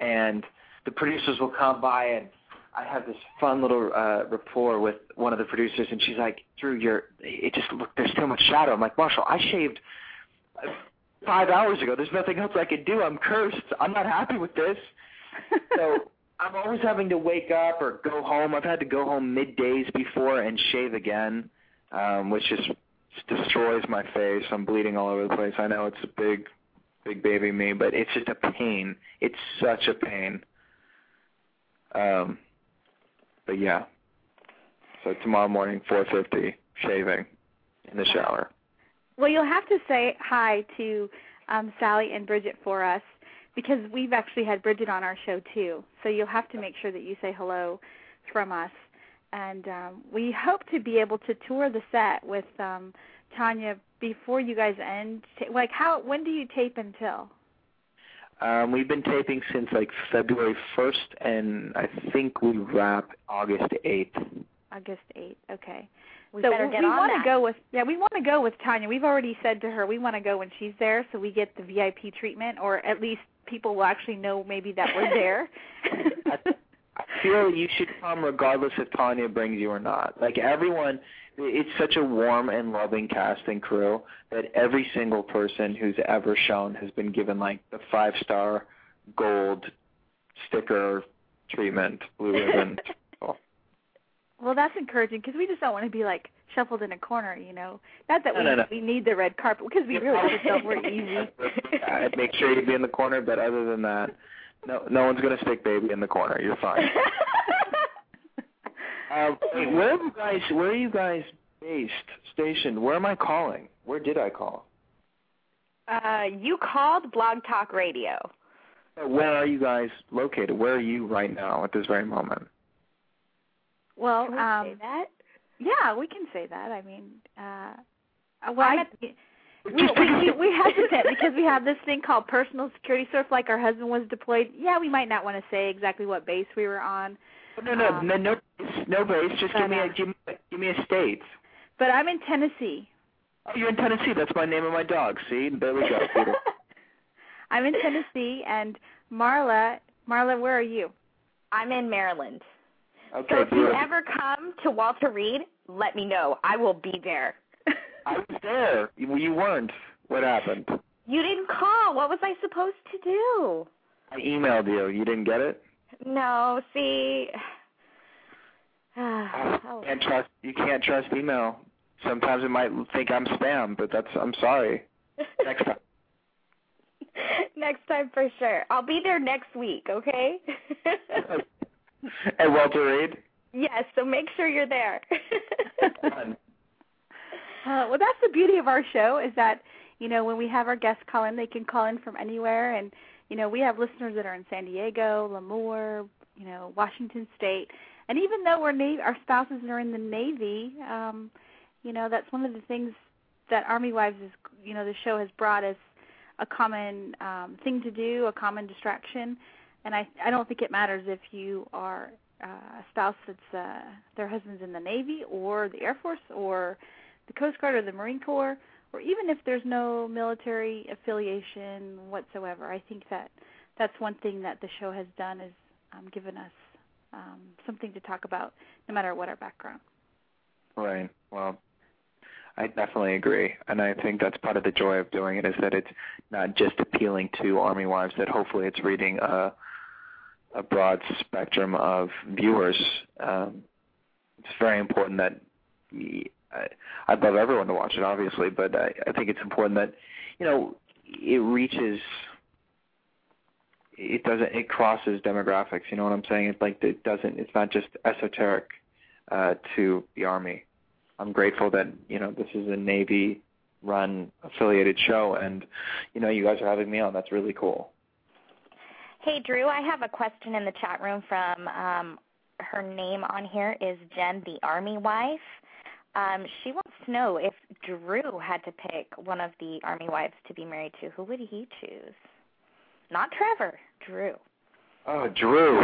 and the producers will come by and. I have this fun little uh rapport with one of the producers and she's like, Drew, you're it just look there's too much shadow. I'm like, Marshall, I shaved five hours ago. There's nothing else I can do. I'm cursed. I'm not happy with this. so I'm always having to wake up or go home. I've had to go home middays before and shave again, um, which just destroys my face. I'm bleeding all over the place. I know it's a big, big baby me, but it's just a pain. It's such a pain. Um, but yeah. So tomorrow morning, 4:50, shaving in the shower. Well, you'll have to say hi to um, Sally and Bridget for us because we've actually had Bridget on our show too. So you'll have to make sure that you say hello from us. And um, we hope to be able to tour the set with um, Tanya before you guys end. Like, how? When do you tape until? Um, we've been taping since like February 1st, and I think we wrap August 8th. August 8th. Okay. We so better we get on want to go with yeah, we want to go with Tanya. We've already said to her we want to go when she's there, so we get the VIP treatment, or at least people will actually know maybe that we're there. I feel you should come regardless if Tanya brings you or not. Like everyone, it's such a warm and loving cast and crew that every single person who's ever shown has been given like the five star gold sticker treatment, blue ribbon. well, that's encouraging because we just don't want to be like shuffled in a corner, you know. Not that No, we no, no. we need the red carpet because we really just don't. We're easy. I'd make sure you be in the corner, but other than that, no, no one's gonna stick baby in the corner. You're fine. uh, wait, where are you guys? Where are you guys based? Stationed? Where am I calling? Where did I call? Uh, you called Blog Talk Radio. Where are you guys located? Where are you right now at this very moment? Well, Can we um, say that? yeah, we can say that. I mean, uh, well, I'm I, at- we, we, we, we hesitant because we have this thing called personal security. So if like our husband was deployed, yeah, we might not want to say exactly what base we were on. No, no, Um, no, no, no base. Just give me a uh, give me a, give me a state. But I'm in Tennessee. Oh, you're in Tennessee. That's my name of my dog. See, there we go. Beautiful. I'm in Tennessee, and Marla, Marla, where are you? I'm in Maryland. Okay, so if you ever come to Walter Reed, let me know. I will be there. I was there. You, weren't. What happened? You didn't call. What was I supposed to do? I emailed you. You didn't get it. No, see. Ah, oh, Oh. you can't trust. You can't trust email. Sometimes it might think I'm spam, but that's. I'm sorry. Next time. next time for sure. I'll be there next week, okay? At Walter Reed. yes, so make sure you're there. Uh, well, that's the beauty of our show is that you know when we have our guests call in, they can call in from anywhere, and you know we have listeners that are in San Diego, Lemoore, you know Washington State, and even though we're Navy, our spouses are in the Navy, um, you know that's one of the things that Army Wives is you know the show has brought us a common um, thing to do, a common distraction, and I I don't think it matters if you are uh, a spouse that's uh, their husband's in the Navy or the Air Force or the Coast Guard or the Marine Corps, or even if there's no military affiliation whatsoever. I think that that's one thing that the show has done is um, given us um, something to talk about, no matter what our background. Right. Well, I definitely agree, and I think that's part of the joy of doing it is that it's not just appealing to Army wives. That hopefully it's reading a a broad spectrum of viewers. Um, it's very important that I'd love everyone to watch it, obviously, but I, I think it's important that you know it reaches. It doesn't. It crosses demographics. You know what I'm saying? It's like it doesn't. It's not just esoteric uh, to the Army. I'm grateful that you know this is a Navy run affiliated show and you know you guys are having me on. That's really cool. Hey Drew, I have a question in the chat room from um her name on here is Jen the Army wife. Um, she wants to know if Drew had to pick one of the army wives to be married to, who would he choose? Not Trevor, Drew. Oh, Drew.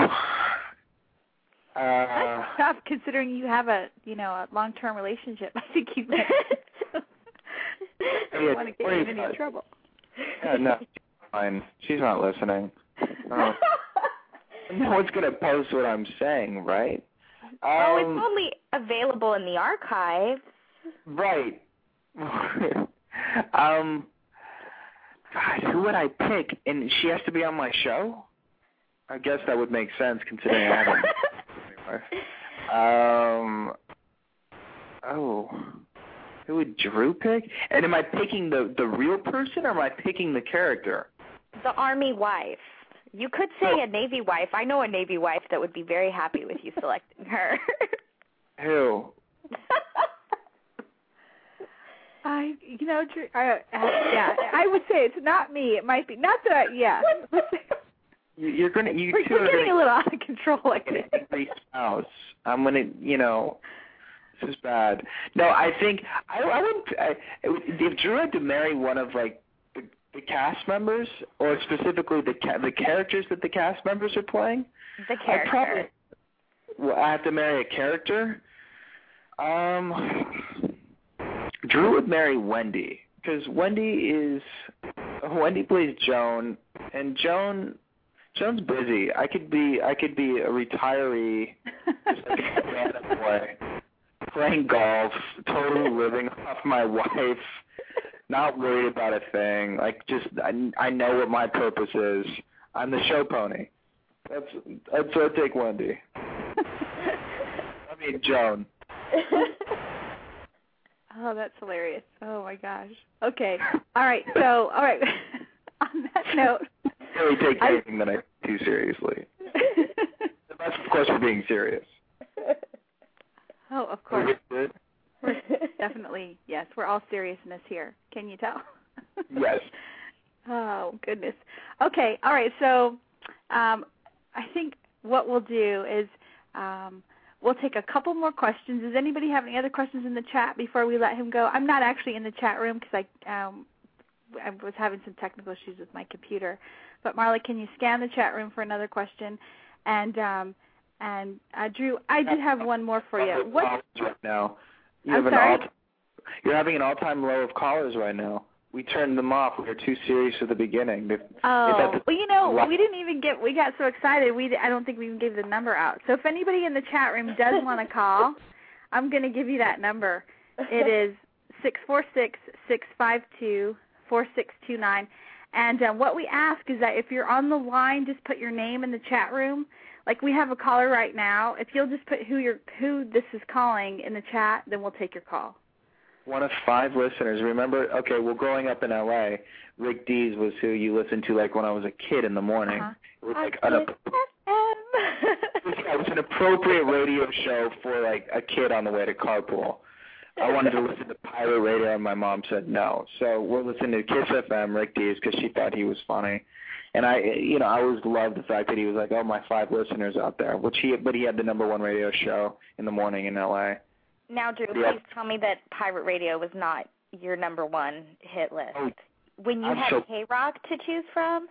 That's Uh, tough considering you have a you know a long term relationship. I think you might Yeah, want to get in any about trouble. yeah, no, she's fine. She's not listening. Oh. no one's gonna post what I'm saying, right? Oh, Um, it's only available in the archives. Right. um, God, who would I pick? And she has to be on my show. I guess that would make sense considering I haven't. um. Oh, who would Drew pick? And am I picking the the real person or am I picking the character? The army wife. You could say a navy wife. I know a navy wife that would be very happy with you selecting her. Who? I you know Drew, I, uh, yeah I would say it's not me. It might be not that I, yeah. You- You're gonna you We're, two we're are getting gonna a little out of control. I get an think. angry spouse. I'm gonna, you know, this is bad. No, I think I, I would. I, if Drew had to marry one of like the, cast members, or specifically the ca- the characters that the cast members are playing, the I character. probably well, I have to marry a character. Um, Drew would marry Wendy because Wendy is Wendy plays Joan, and Joan Joan's busy. I could be I could be a retiree, just like a Savannah boy, playing golf, totally living off my wife, not worried about a thing. Like just I I know what my purpose is. I'm the show pony. That's that's so I take Wendy. I mean Joan. Oh, that's hilarious. Oh my gosh. Okay. All right. So, all right. On that note, Really take I- anything that I too seriously. That's of course for being serious. oh, of course. Definitely yes. We're all seriousness here. Can you tell? Yes. Oh goodness. Okay. All right. So, um, I think what we'll do is um, we'll take a couple more questions. Does anybody have any other questions in the chat before we let him go? I'm not actually in the chat room because I um, I was having some technical issues with my computer. But Marla, can you scan the chat room for another question? And um, and uh, Drew, I did have one more for you. What? Right now? You I'm have sorry? an all. You're having an all-time low of callers right now. We turned them off. We were too serious at the beginning. If, Oh, if well, you know, we didn't even get. We got so excited. We I don't think we even gave the number out. So if anybody in the chat room does want to call, I'm going to give you that number. It is six four six six five two four six two nine. And um, what we ask is that if you're on the line, just put your name in the chat room. Like we have a caller right now. If you'll just put who you're who this is calling in the chat, then we'll take your call. one of five listeners. Remember? Okay, well, growing up in L.A., Rick Dees was who you listened to like when I was a kid in the morning. Uh-huh. It was like an, it was an appropriate radio show for like a kid on the way to carpool. I wanted to listen to pirate radio, and my mom said no. So we're listening to Kiss FM, Rick Dees, because she thought he was funny. And I, you know, I always loved the fact that he was like, "Oh, my five listeners out there," which he, but he had the number one radio show in the morning in L.A. Now, Drew, Yeah. please tell me that pirate radio was not your number one hit list. Oh, when you I'm had so- K Rock to choose from?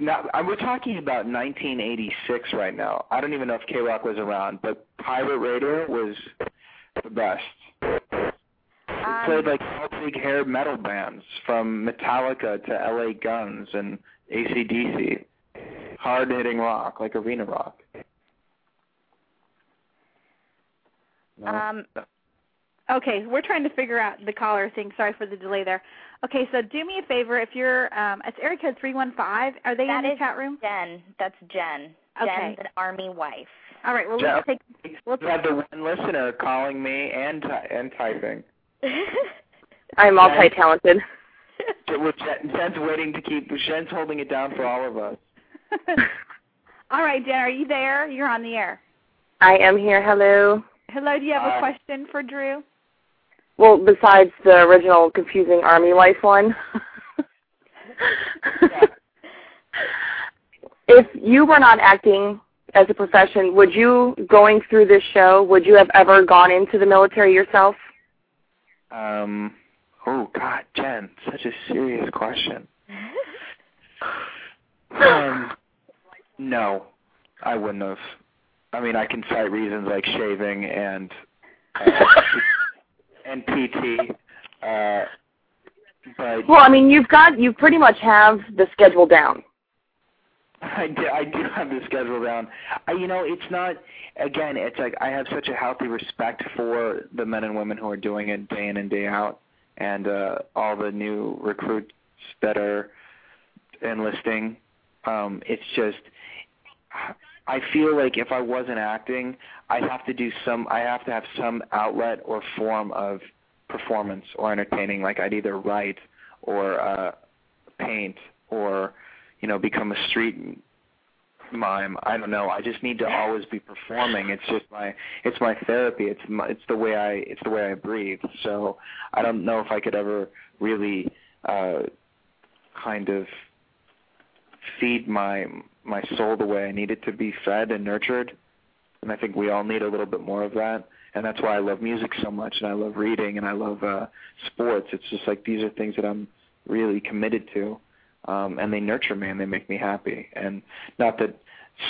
Now, we're talking about 1986 right now. I don't even know if K Rock was around, but pirate radio was the best. It Um, played like all big hair metal bands from Metallica to LA Guns and ACDC. hard hitting rock, like arena rock. No? Um, Okay, we're trying to figure out the caller thing. Sorry for the delay there. Okay, so do me a favor if you're um it's area code three one five. Are they that in the is chat room? Jen. That's Jen. Okay. Jen's an army wife. All right, well Jen- let's take we'll You have the one listener calling me and and typing. I'm multi-talented. Well, Jen- Jen's waiting to keep. Jen's holding it down for all of us. All right, Jen, are you there? You're on the air. I am here. Hello. Hello, do you have a question for Drew? Well, besides the original confusing army life one. if you were not acting as a profession, would you, going through this show, would you have ever gone into the military yourself? Um. Oh God, Jen, such a serious question. Um. No, I wouldn't have. I mean, I can cite reasons like shaving and uh, and PT. Uh, but Well, I mean, you've got, you pretty much have the schedule down. I do, I do have the schedule down. I, you know, it's not. Again, it's like I have such a healthy respect for the men and women who are doing it day in and day out, and uh, all the new recruits that are enlisting. Um, it's just, I feel like if I wasn't acting, I have to do some. I have to have some outlet or form of performance or entertaining. Like I'd either write or uh, paint or you know, become a street mime. I don't know. I just need to always be performing. It's just my it's my therapy. It's my, it's the way I it's the way I breathe. So I don't know if I could ever really uh kind of feed my my soul the way I need it to be fed and nurtured. And I think we all need a little bit more of that. And that's why I love music so much and I love reading and I love uh sports. It's just like these are things that I'm really committed to um, and they nurture me and they make me happy. And not that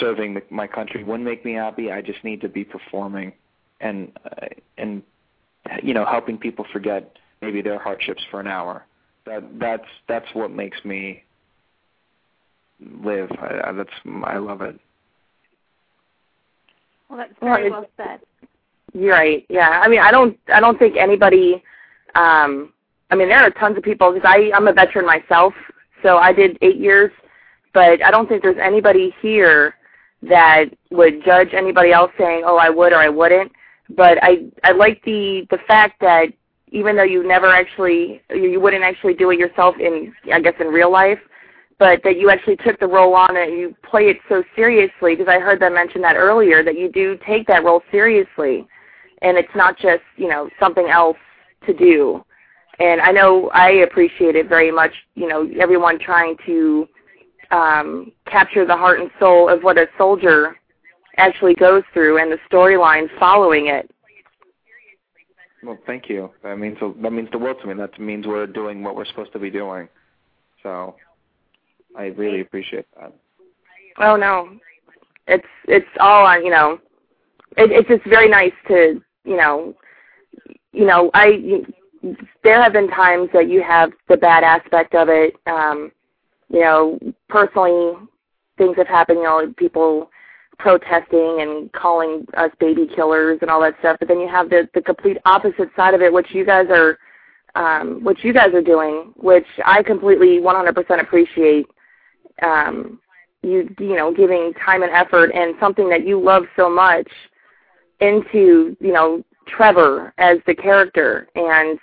serving the, my country wouldn't make me happy. I just need to be performing and uh, and you know helping people forget maybe their hardships for an hour. That that's that's what makes me live. I, I, that's I love it. Well, that's very it's- well said. You're right. Yeah. I mean, I don't. I don't think anybody. Um, I mean, there are tons of people because I I'm a veteran myself, so I did eight years, but I don't think there's anybody here that would judge anybody else saying, "Oh, I would" or "I wouldn't." But I I like the the fact that even though you never actually you you wouldn't actually do it yourself in I guess in real life, but that you actually took the role on and you play it so seriously because I heard them mention that earlier that you do take that role seriously and it's not just you know something else to do and i know i appreciate it very much you know everyone trying to um capture the heart and soul of what a soldier actually goes through and the storyline following it Well, thank you. That means so that means the world to me. That means we're doing what we're supposed to be doing. So I really appreciate that. oh no it's it's all on you know it, it's just very nice to you know you know i you, there have been times that you have the bad aspect of it um you know personally things have happened you know people protesting and calling us baby killers and all that stuff but then you have the the complete opposite side of it which you guys are um which you guys are doing which i completely 100% appreciate um you you know giving time and effort and something that you love so much into you know Trevor as the character and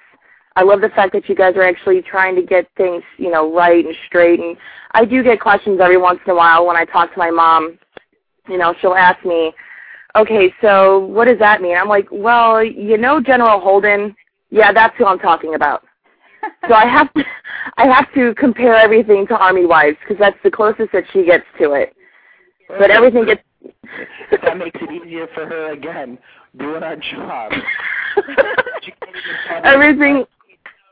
I love the fact that you guys are actually trying to get things you know right and straight and I do get questions every once in a while when I talk to my mom you know she'll ask me okay so what does that mean I'm like well you know General Holden yeah that's who I'm talking about so I have to I have to compare everything to Army Wives because that's the closest that she gets to it. But mm. everything gets that makes it easier for her again doing our job. She can't even tell me everything.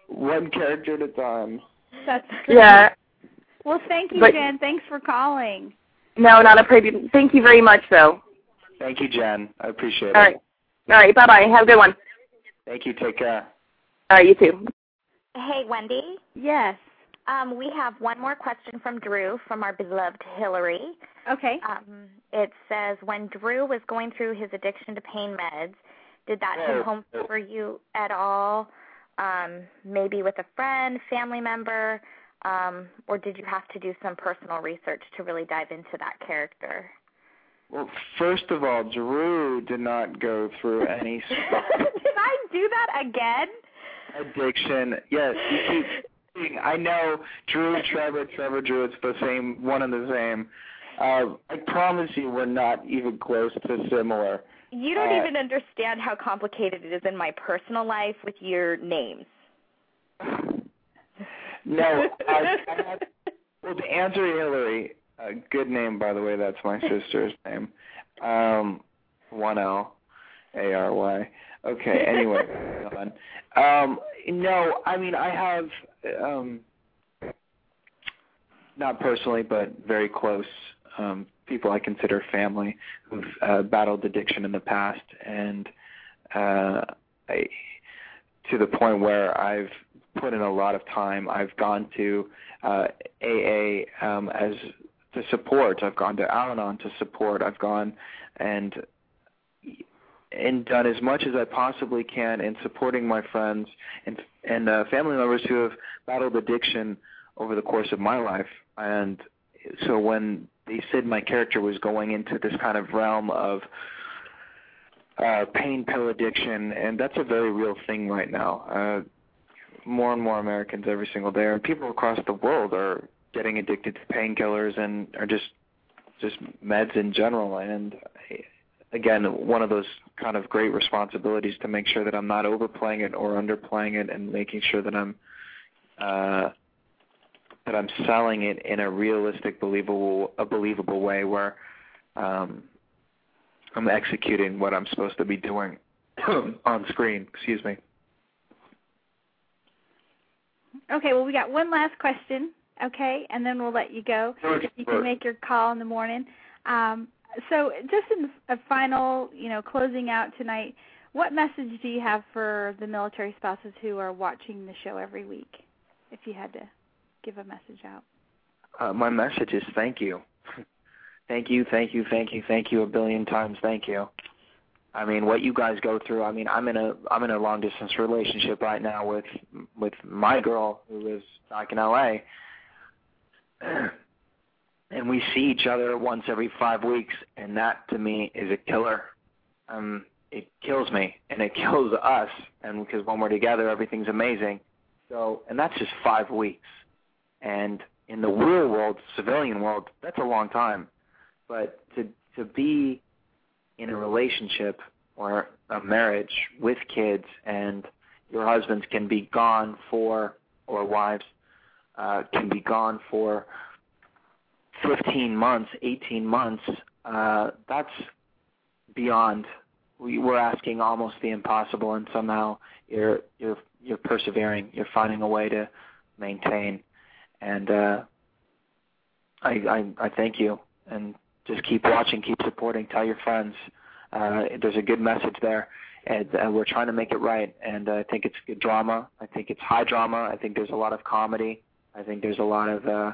One character at a time. That's great. Yeah. Well, thank you, But- Jen. Thanks for calling. No, not a problem. Thank you very much, though. Thank you, Jen. I appreciate All it. right. All right. Bye bye. Have a good one. Thank you. Take care. All right. You too. Hey, Wendy. Yes. Um, we have one more question from Drew from our beloved Hillary. Okay. Um, it says, when Drew was going through his addiction to pain meds, did that hit home for you at all? Um, maybe with a friend, family member, um, or did you have to do some personal research to really dive into that character? Well, first of all, Drew did not go through any did I do that again? addiction. Yes, you keep. I know Drew, Trevor, Trevor, Drew. It's the same, one and the same. Uh, I promise you, we're not even close to similar. You don't Uh, even understand how complicated it is in my personal life with your names. No, I, I had, well, to answer Hillary, a good name by the way. That's my sister's name. Um, one L, A R Y. Okay. Anyway. Um, no, I mean I have um, not personally, but very close um, people I consider family who've uh, battled addiction in the past, and uh, I, to the point where I've put in a lot of time. I've gone to uh, AA um, as to support. I've gone to Al-Anon to support. I've gone and and done as much as I possibly can in supporting my friends and and uh, family members who have battled addiction over the course of my life. And so when they said my character was going into this kind of realm of uh, pain pill addiction, and that's a very real thing right now. Uh, more and more Americans every single day, and people across the world are getting addicted to painkillers and are just just meds in general. And again, one of those kind of great responsibilities to make sure that I'm not overplaying it or underplaying it, and making sure that I'm uh, that I'm selling it in a realistic, believable, a believable way where um, I'm executing what I'm supposed to be doing on screen. Excuse me. Okay, well, we got one last question, okay, and then we'll let you go. Sure, You can make your call in the morning. Um, so, just in a final, you know, closing out tonight, what message do you have for the military spouses who are watching the show every week? If you had to give a message out. Uh, my message is thank you. thank you, thank you, thank you, thank you a billion times. Thank you. I mean, what you guys go through. I mean, I'm in a I'm in a long distance relationship right now with with my girl who lives back in LA. And we see each other once every 5 weeks and that to me is a killer. Um it kills me and it kills us and because when we're together everything's amazing. So, and that's just 5 weeks. And in the real world, civilian world, that's a long time. But to to be in a relationship or a marriage with kids and your husbands can be gone for or wives uh can be gone for 15 months, 18 months, uh that's beyond we we're asking almost the impossible and somehow you're you're you're persevering, you're finding a way to maintain and uh I I I thank you and just keep watching, keep supporting, tell your friends. Uh there's a good message there and uh, we're trying to make it right and uh, I think it's good drama. I think it's high drama. I think there's a lot of comedy. I think there's a lot of uh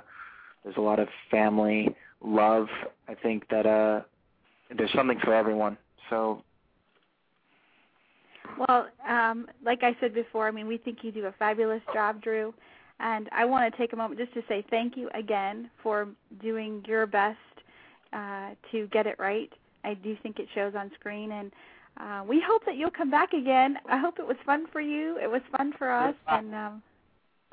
there's a lot of family love. I think that uh there's something for everyone. So Well, um, like I said before, I mean, we think you do a fabulous job, Drew. And I want to take a moment just to say thank you again for doing your best uh, to get it right. I do think it shows on screen, and uh, we hope that you'll come back again. I hope it was fun for you. It was fun for us, and um,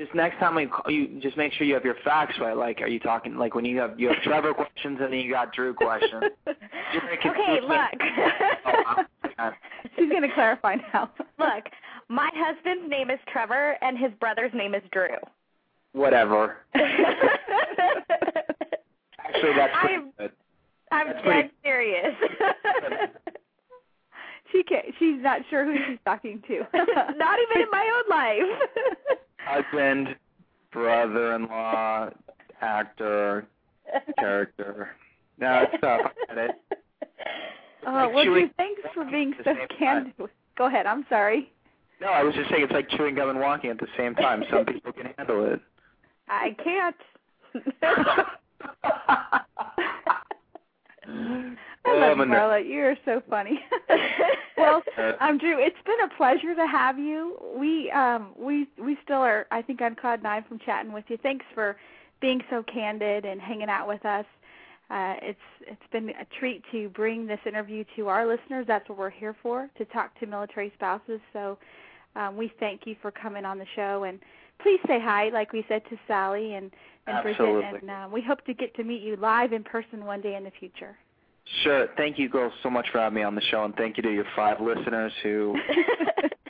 just next time we call you, just make sure you have your facts right. Like, are you talking like when you have you have Trevor questions and then you got Drew questions? Okay, look. Oh, she's going to clarify now. look, my husband's name is Trevor and his brother's name is Drew. Whatever. Actually, that's pretty I'm- good. I'm That's dead pretty- serious. she can't, She's not sure who she's talking to. Not even in my own life. Husband, brother-in-law, actor, character. No, it's tough. I get it. Oh, Like well, chewing thanks for being so candid. Go ahead. I'm sorry. No, I was just saying it's like chewing gum and walking at the same time. Some people can handle it. I can't. I love you, Marla. You're so funny. well, um, Drew, it's been a pleasure to have you. We um we we still are I think on cloud nine from chatting with you. Thanks for being so candid and hanging out with us. Uh, it's it's been a treat to bring this interview to our listeners. That's what we're here for, to talk to military spouses. So um, we thank you for coming on the show, and please say hi, like we said to Sally and and Absolutely. Bridget, and uh, we hope to get to meet you live in person one day in the future. Sure. Thank you, girls, so much for having me on the show, and thank you to your five listeners who,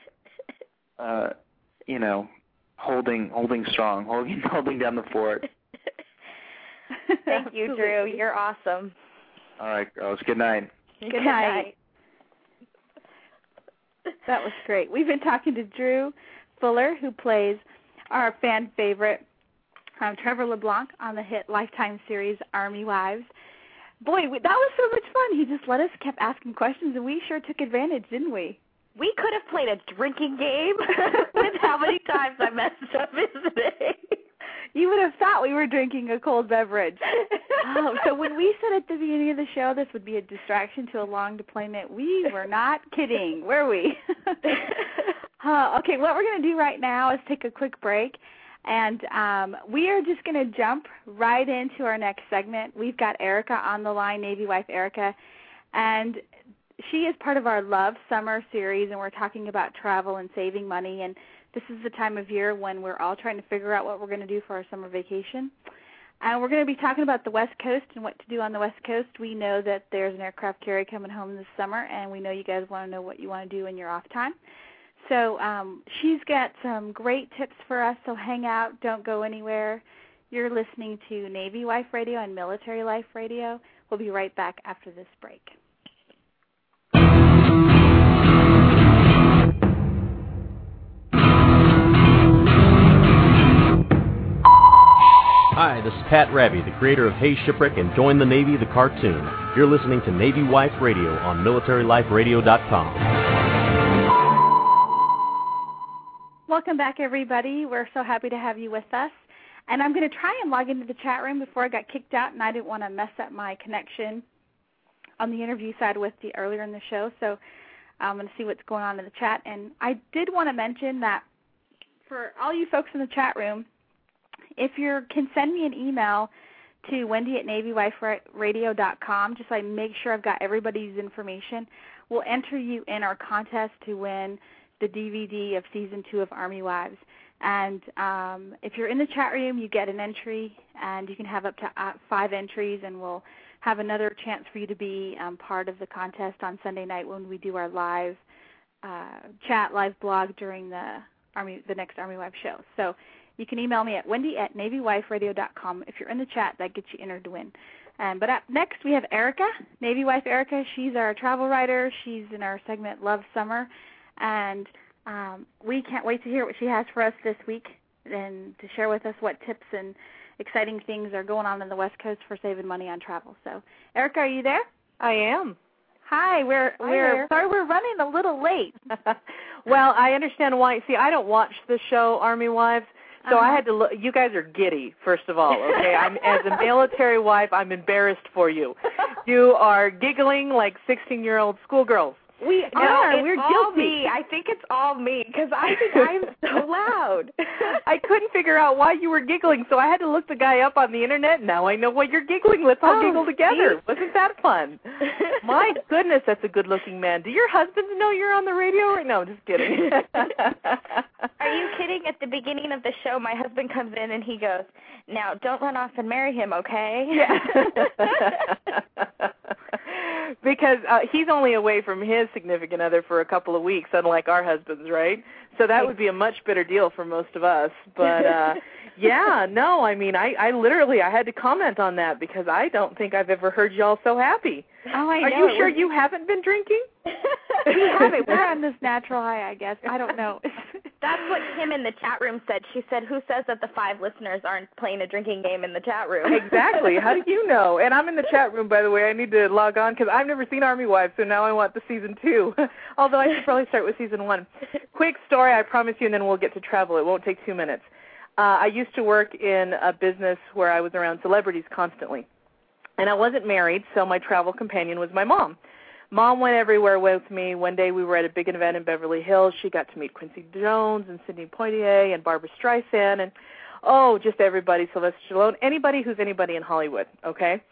uh, you know, holding holding strong, holding holding down the fort. Thank you, Drew. You're awesome. All right, girls. Good night. Good, night. That was great. We've been talking to Drew Fuller, who plays our fan favorite um, Trevor LeBlanc on the hit Lifetime series Army Wives. Boy, we, that was so much fun. He just let us kept asking questions, and we sure took advantage, didn't we? We could have played a drinking game with how many times I messed up his name. You would have thought we were drinking a cold beverage. oh, so when we said at the beginning of the show this would be a distraction to a long deployment, we were not kidding, were we? uh, okay, what we're going to do right now is take a quick break. And um, we are just going to jump right into our next segment. We've got Erica on the line, Navy wife Erica, and she is part of our Love Summer series, and we're talking about travel and saving money. And this is the time of year when we're all trying to figure out what we're going to do for our summer vacation. And we're going to be talking about the West Coast and what to do on the West Coast. We know that there's an aircraft carrier coming home this summer, and we know you guys want to know what you want to do in your off time. So um, she's got some great tips for us. So hang out, don't go anywhere. You're listening to Navy Wife Radio and Military Life Radio. We'll be right back after this break. Hi, this is Pat Raby, the creator of Hey Shipwreck and Join the Navy, the cartoon. You're listening to Navy Wife Radio on MilitaryLifeRadio.com. Welcome back, everybody. We're so happy to have you with us. And I'm going to try and log into the chat room before I got kicked out, and I didn't want to mess up my connection on the interview side with the earlier in the show. So I'm going to see what's going on in the chat. And I did want to mention that for all you folks in the chat room, if you can send me an email to Wendy at NavyWifeRadio.com, just so I make sure I've got everybody's information, we'll enter you in our contest to win the DVD of season two of Army Wives. And um, if you're in the chat room, you get an entry, and you can have up to uh, five entries, and we'll have another chance for you to be um, part of the contest on Sunday night when we do our live uh, chat, live blog during the Army, the next Army Wives show. So you can email me at wendy at navywiferadio.com. If you're in the chat, that gets you entered to win. Um, but up next, we have Erica, Navy wife Erica. She's our travel writer. She's in our segment Love Summer. And um, we can't wait to hear what she has for us this week and to share with us what tips and exciting things are going on in the West Coast for saving money on travel. So, Erica, are you there? I am. Hi, we're Hi we're there. sorry we're running a little late. well, I understand why. See, I don't watch the show Army Wives, so I Uh-huh. had to look. You guys are giddy, first of all. Okay, I'm as a military wife, I'm embarrassed for you. You are giggling like 16-year-old schoolgirls. We are. we're all guilty. me. I think it's all me because I think I'm so loud. I couldn't figure out why you were giggling, so I had to look the guy up on the internet. Now I know why you're giggling. Let's all Oh, giggle together. geez. Wasn't that fun? My goodness, that's a good-looking man. Do your husbands know you're on the radio right now? Just kidding. Are you kidding? At the beginning of the show, my husband comes in and he goes, "Now, don't run off and marry him, okay?" Because uh, he's only away from his significant other for a couple of weeks, unlike our husbands, right? So that would be a much better deal for most of us. But uh yeah, no, I mean, I I literally I had to comment on that because I don't think I've ever heard y'all so happy. Oh, I Are know. you sure was- you haven't been drinking? we haven't. We're on this natural high, I guess. I don't know. That's what Kim in the chat room said. She said, "Who says that the five listeners aren't playing a drinking game in the chat room?" Exactly. How do you know? And I'm in the chat room, by the way. I need to log on because I've never seen Army Wives, so now I want the season two. Although I should probably start with season one. Quick story, I promise you, and then we'll get to travel. It won't take two minutes. Uh, I used to work in a business where I was around celebrities constantly. And I wasn't married, so my travel companion was my mom. Mom went everywhere with me. One day we were at a big event in Beverly Hills. She got to meet Quincy Jones and Sidney Poitier and Barbra Streisand and oh, just everybody, Sylvester Stallone, anybody who's anybody in Hollywood, okay?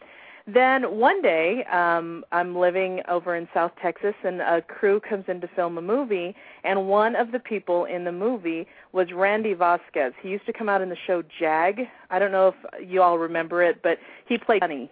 Then one day, um, I'm living over in South Texas, and a crew comes in to film a movie, and one of the people in the movie was Randy Vasquez. He used to come out in the show Jag. I don't know if you all remember it, but he played Bunny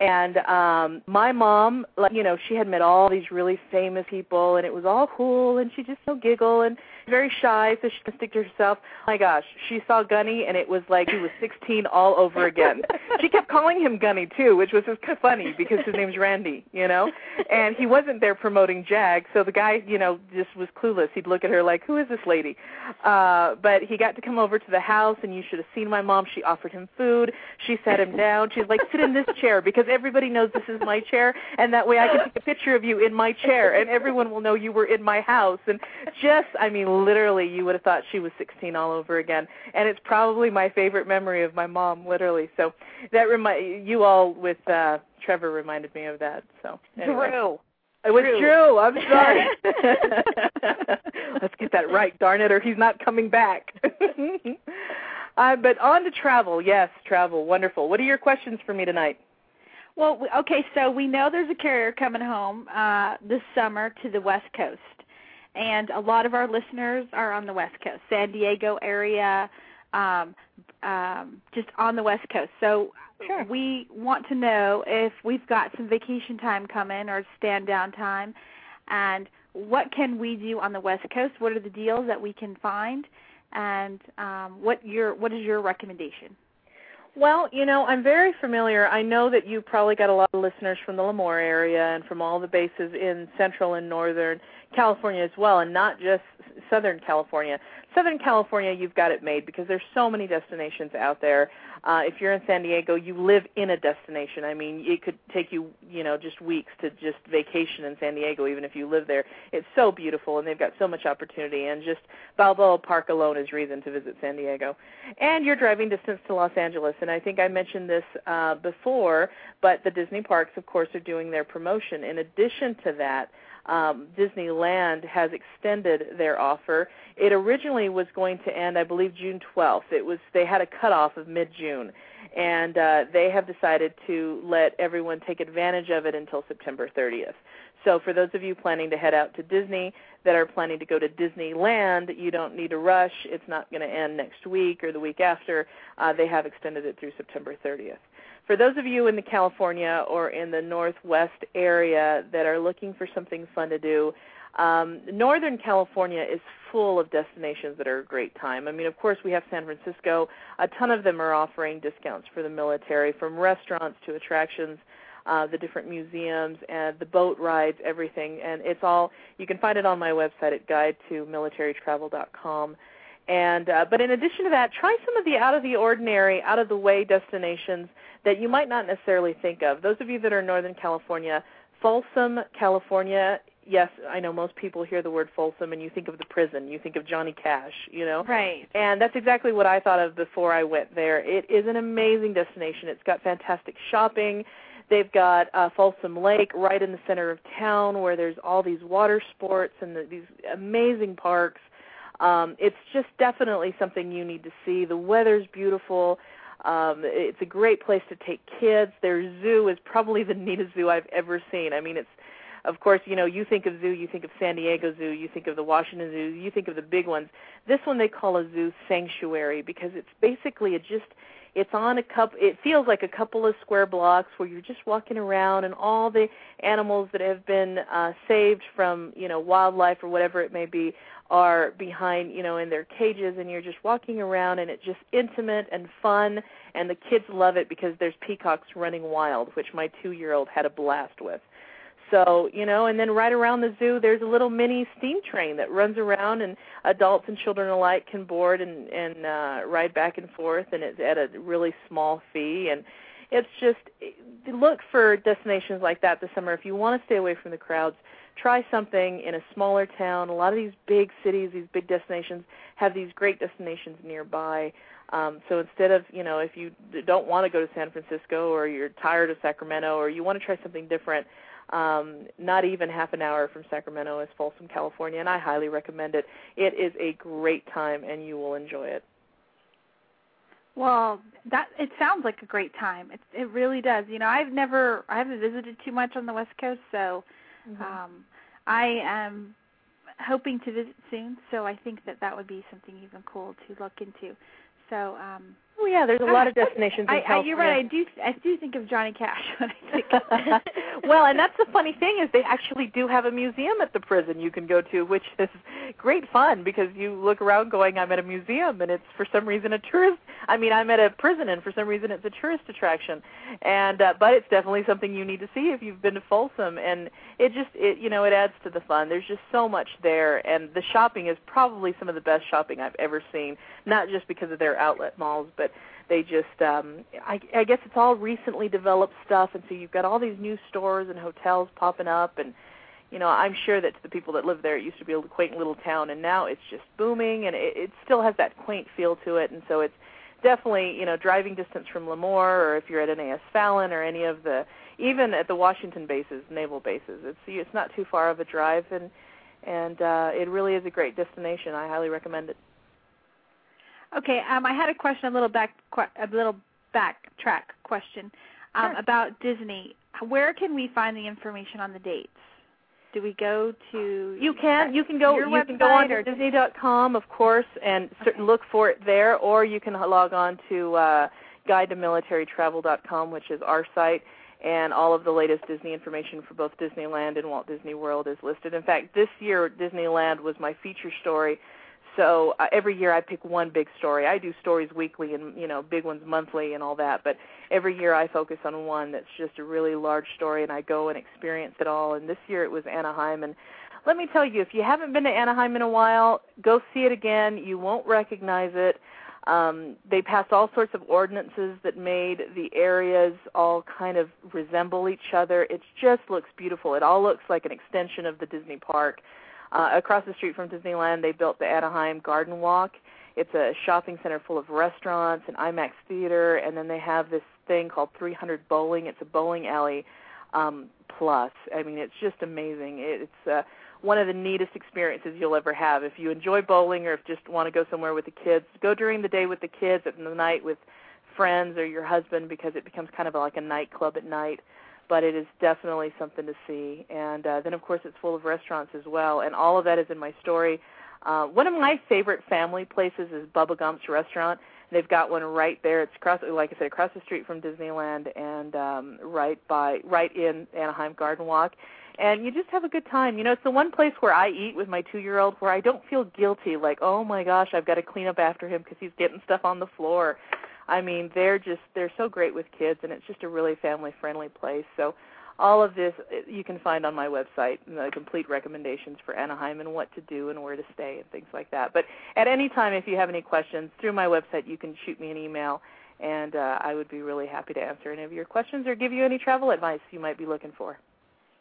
and um my mom like you know she had met all these really famous people and it was all cool and she just so giggle and very shy so she can stick to herself oh my gosh she saw gunny and it was like he was sixteen all over again. She kept calling him gunny too which was just kind of funny because his name's randy you know? And he wasn't there promoting jag so the guy you know just was clueless. He'd look at her like who is this lady? Uh but he got to come over to the house and you should have seen my mom. She offered him food. She sat him down. She's like sit in this chair because because everybody knows this is my chair, and that way I can take a picture of you in my chair, and everyone will know you were in my house. And just, I mean, literally, you would have thought she was 16 all over again. And it's probably my favorite memory of my mom, literally. So that remind you all with uh Trevor reminded me of that. So anyway. Drew. It was Drew. Drew. I'm sorry. Let's get that right, darn it, or he's not coming back. uh, but on to travel. Yes, travel. Wonderful. What are your questions for me tonight? Well, okay, so we know there's a carrier coming home uh, this summer to the West Coast, and a lot of our listeners are on the West Coast, San Diego area, um, um, just on the West Coast. So Sure. we want to know if we've got some vacation time coming or stand down time, and what can we do on the West Coast? What are the deals that we can find, and um, what your what is your recommendation? Well, you know, I'm very familiar. I know that you probably got a lot of listeners from the Lemoore area and from all the bases in Central and Northern California as well, and not just Southern California. Southern California, you've got it made because there's so many destinations out there. Uh, if you're in San Diego, you live in a destination. I mean, it could take you, you know, just weeks to just vacation in San Diego, even if you live there. It's so beautiful, and they've got so much opportunity. And just Balboa Park alone is reason to visit San Diego. And your driving distance to Los Angeles. And I think I mentioned this uh, before, but the Disney parks, of course, are doing their promotion. In addition to that, um, Disneyland has extended their offer. It originally was going to end, I believe, June 12th. It was they had a cutoff of mid-June, and uh, they have decided to let everyone take advantage of it until September 30th. So for those of you planning to head out to Disney that are planning to go to Disneyland, you don't need to rush. It's not going to end next week or the week after. Uh, they have extended it through September 30th for those of you in the California or in the Northwest area that are looking for something fun to do, um, Northern California is full of destinations that are a great time. I mean, of course, we have San Francisco. A ton of them are offering discounts for the military, from restaurants to attractions, uh, the different museums and the boat rides, everything. And it's all you can find it on my website at guide to militarytravel.com. And uh, but in addition to that, try some of the out of the ordinary, out of the way destinations that you might not necessarily think of. Those of you that are in Northern California, Folsom, California. Yes, I know most people hear the word Folsom and you think of the prison, you think of Johnny Cash, you know. Right. And that's exactly what I thought of before I went there. It is an amazing destination. It's got fantastic shopping. They've got uh, Folsom Lake right in the center of town where there's all these water sports and the, these amazing parks. Um, it's just definitely something you need to see. The weather's beautiful. Um, it's a great place to take kids. Their zoo is probably the neatest zoo I've ever seen. I mean, it's of course, you know, you think of zoo, you think of San Diego Zoo, you think of the Washington Zoo, you think of the big ones. This one they call a zoo sanctuary because it's basically a just it's on a couple it feels like a couple of square blocks where you're just walking around and all the animals that have been uh saved from, you know, wildlife or whatever it may be are behind, you know, in their cages and you're just walking around and it's just intimate and fun and the kids love it because there's peacocks running wild, which my 2-year-old had a blast with. So, you know, and then right around the zoo there's a little mini steam train that runs around and adults and children alike can board and and uh ride back and forth and it's at a really small fee and it's just look for destinations like that this summer if you want to stay away from the crowds try something in a smaller town. A lot of these big cities, these big destinations, have these great destinations nearby. Um, so instead of, you know, if you don't want to go to San Francisco or you're tired of Sacramento or you want to try something different, um, not even half an hour from Sacramento is Folsom, California, and I highly recommend it. It is a great time, and you will enjoy it. Well, that it sounds like a great time. It it really does. You know, I've never I haven't visited too much on the West Coast, so Mm-hmm. um I am hoping to visit soon, so I think that that would be something even cool to look into. So, um Oh yeah, there's a lot of destinations in I, I, California. you're right. I do I do think of Johnny Cash when I think of well, and that's the funny thing is they actually do have a museum at the prison you can go to, which is great fun because you look around going, I'm at a museum, and it's for some reason a tourist. I mean, I'm at a prison, and for some reason it's a tourist attraction. And uh, but it's definitely something you need to see if you've been to Folsom, and it just it you know it adds to the fun. There's just so much there, and the shopping is probably some of the best shopping I've ever seen. Not just because of their outlet malls, but they just um I, I guess it's all recently developed stuff and so you've got all these new stores and hotels popping up and you know i'm sure that to the people that live there it used to be a quaint little town and now it's just booming and it, it still has that quaint feel to it and so it's definitely you know driving distance from lemoore or if you're at nas fallon or any of the even at the washington bases naval bases it's it's not too far of a drive and and uh it really is a great destination. I highly recommend it Okay, um, I had a question, a little back, a little backtrack question um, Sure. about Disney. Where can we find the information on the dates? Do we go to You can you can go you can go on or- Disney.com of course and cer- look for it there, or you can log on to uh, Guide to MilitaryTravel.com, which is our site, and all of the latest Disney information for both Disneyland and Walt Disney World is listed. In fact, this year Disneyland was my feature story. So uh, every year I pick one big story. I do stories weekly and you know big ones monthly and all that, but every year I focus on one that's just a really large story and I go and experience it all. And this year it was Anaheim and let me tell you, if you haven't been to Anaheim in a while, go see it again. You won't recognize it. Um, they passed all sorts of ordinances that made the areas all kind of resemble each other. It just looks beautiful. It all looks like an extension of the Disney park. Uh, across the street from Disneyland, they built the Anaheim Garden Walk. It's a shopping center full of restaurants and IMAX theater, and then they have this thing called 300 Bowling. It's a bowling alley um, plus. I mean, it's just amazing. It, it's uh, one of the neatest experiences you'll ever have. If you enjoy bowling or if you just want to go somewhere with the kids, go during the day with the kids, at the night with friends or your husband because it becomes kind of like a nightclub at night but it is definitely something to see. And uh, then, of course, it's full of restaurants as well, and all of that is in my story. Uh, one of my favorite family places is Bubba Gump's restaurant. They've got one right there. It's across, like I said, across the street from Disneyland, and um, right by, right in Anaheim Garden Walk. And you just have a good time. You know, it's the one place where I eat with my two-year-old where I don't feel guilty, like, oh my gosh, I've got to clean up after him because he's getting stuff on the floor. I mean, they're just they're so great with kids, and it's just a really family friendly place. So, all of this uh, you can find on my website, the complete recommendations for Anaheim and what to do and where to stay and things like that. But at any time, if you have any questions through my website, you can shoot me an email, and uh, I would be really happy to answer any of your questions or give you any travel advice you might be looking for.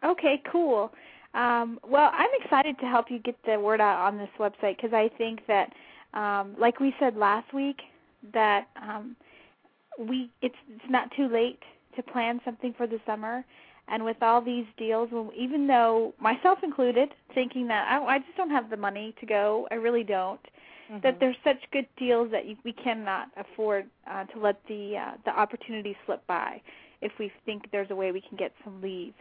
Okay, cool. Um, well, I'm excited to help you get the word out on this website because I think that, um, like we said last week, that um, we it's it's not too late to plan something for the summer. And with all these deals, when, even though myself included, thinking that I, I just don't have the money to go, I really don't. That there's such good deals that you, we cannot afford uh, to let the uh, the opportunity slip by. If we think there's a way we can get some leave,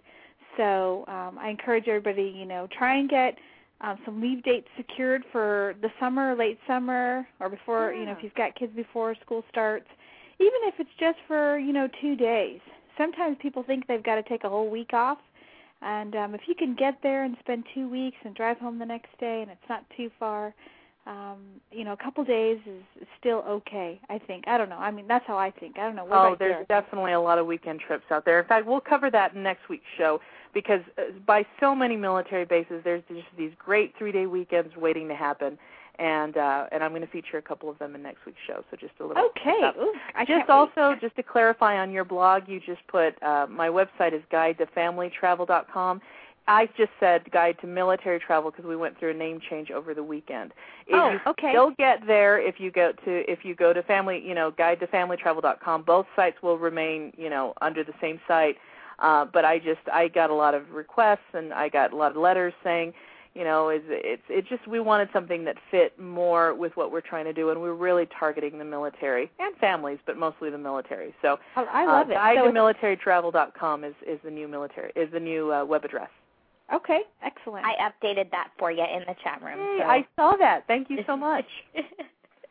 so um, I encourage everybody, you know, try and get um, some leave dates secured for the summer, late summer, or before, you know, if you've got kids before school starts. Even if it's just for, you know, two days. Sometimes people think they've got to take a whole week off. And um, if you can get there and spend two weeks and drive home the next day and it's not too far, um, you know, a couple days is, is still okay, I think. I don't know. I mean, that's how I think. I don't know. What oh, there's yours? definitely a lot of weekend trips out there. In fact, we'll cover that in next week's show because uh, by so many military bases, there's just these great three-day weekends waiting to happen, and uh, and I'm going to feature a couple of them in next week's show. So just a little. Okay. Ooh, I just also just to clarify on your blog, you just put uh, my website is guide to familytravel.com. I just said guide to military travel because we went through a name change over the weekend. If Oh, you okay. Still get there if you go to if you go to family, you know, guide to familytravel.com. Both sites will remain, you know, under the same site. Uh, but I just I got a lot of requests and I got a lot of letters saying, you know, is it's it just we wanted something that fit more with what we're trying to do, and we're really targeting the military and families, but mostly the military. So I, I love uh, it. Guide So to it's- militarytravel.com is is the new military is the new uh, web address. Okay, excellent. I updated that for you in the chat room. Hey, so. I saw that. Thank you so much.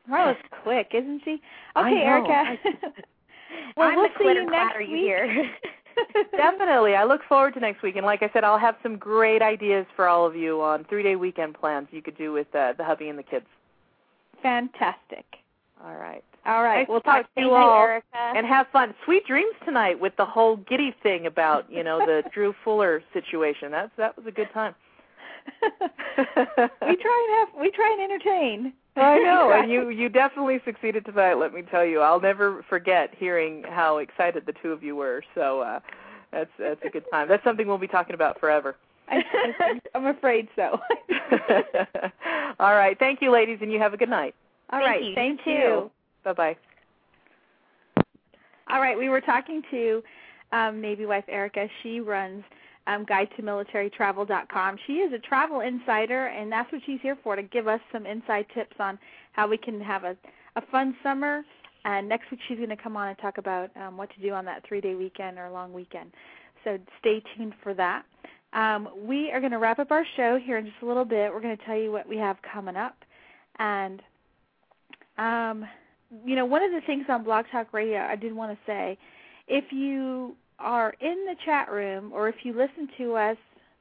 Marla's quick, isn't she? I Okay, know. Erica. well, I'm we'll the see you next clatter you week. hear. Definitely. I look forward to next week. And like I said, I'll have some great ideas for all of you on three day weekend plans you could do with uh, the hubby and the kids. Fantastic. All right. All right, Nice we'll talk talk to you, all Erica. and have fun. Sweet dreams tonight with the whole giddy thing about, you know, the Drew Fuller situation. That's that was a good time. we try and have we try and entertain. I know, and you you definitely succeeded tonight. Let me tell you, I'll never forget hearing how excited the two of you were. So uh, that's that's a good time. That's something we'll be talking about forever. I, I, I'm afraid so. All right, thank you, ladies, and you have a good night. All Thank right, you. You thank too. you. Bye bye. All right, we were talking to um, Navy wife Erica. She runs um, guide to militarytravel.com. She is a travel insider, and that's what she's here for to give us some inside tips on how we can have a, a fun summer. And next week she's going to come on and talk about um, what to do on that three day weekend or long weekend. So stay tuned for that. Um, we are going to wrap up our show here in just a little bit. We're going to tell you what we have coming up. And um, you know, one of the things on Blog Talk Radio I did want to say, if you are in the chat room or if you listen to us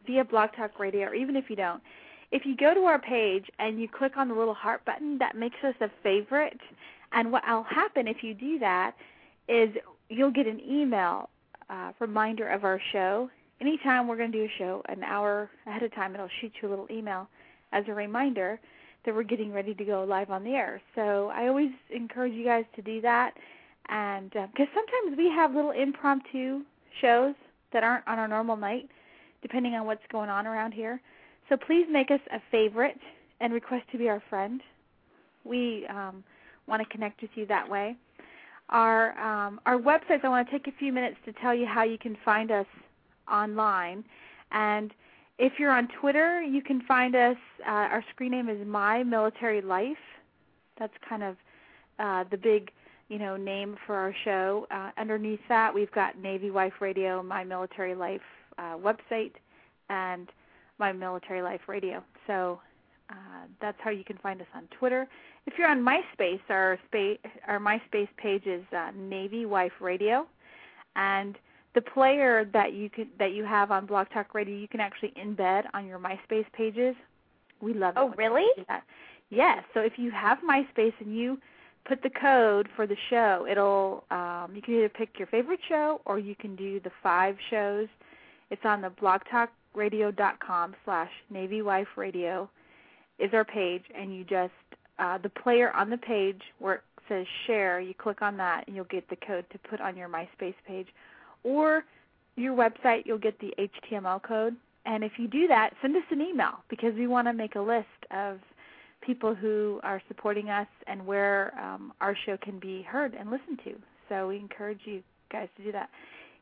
via Blog Talk Radio, or even if you don't, if you go to our page and you click on the little heart button, that makes us a favorite. And what will happen if you do that is you'll get an email uh, reminder of our show. Anytime we're going to do a show, an hour ahead of time, it'll shoot you a little email as a reminder that we're getting ready to go live on the air. So I always encourage you guys to do that, and because sometimes we have little impromptu shows that aren't on our normal night, depending on what's going on around here. So please make us a favorite and request to be our friend. We um, want to connect with you that way. Our um, our websites. I want to take a few minutes to tell you how you can find us online, and if you're on Twitter, you can find us. Uh, our screen name is My Military Life. That's kind of uh, the big, you know, name for our show. Uh, underneath that, we've got Navy Wife Radio, My Military Life uh, website, and My Military Life Radio. So uh, that's how you can find us on Twitter. If you're on MySpace, our spa- our MySpace page is uh, Navy Wife Radio, and the player that you could that you have on Blog Talk Radio, you can actually embed on your MySpace pages. We love it. Oh, really? you do that. Yes. So if you have MySpace and you put the code for the show, it'll um, you can either pick your favorite show or you can do the five shows. It's on the blogtalkradio.com slash Navy is our page, and you just uh, the player on the page where it says share, you click on that, and you'll get the code to put on your MySpace page or your website, you'll get the HTML code. And if you do that, send us an email because we want to make a list of people who are supporting us and where um, our show can be heard and listened to. So we encourage you guys to do that.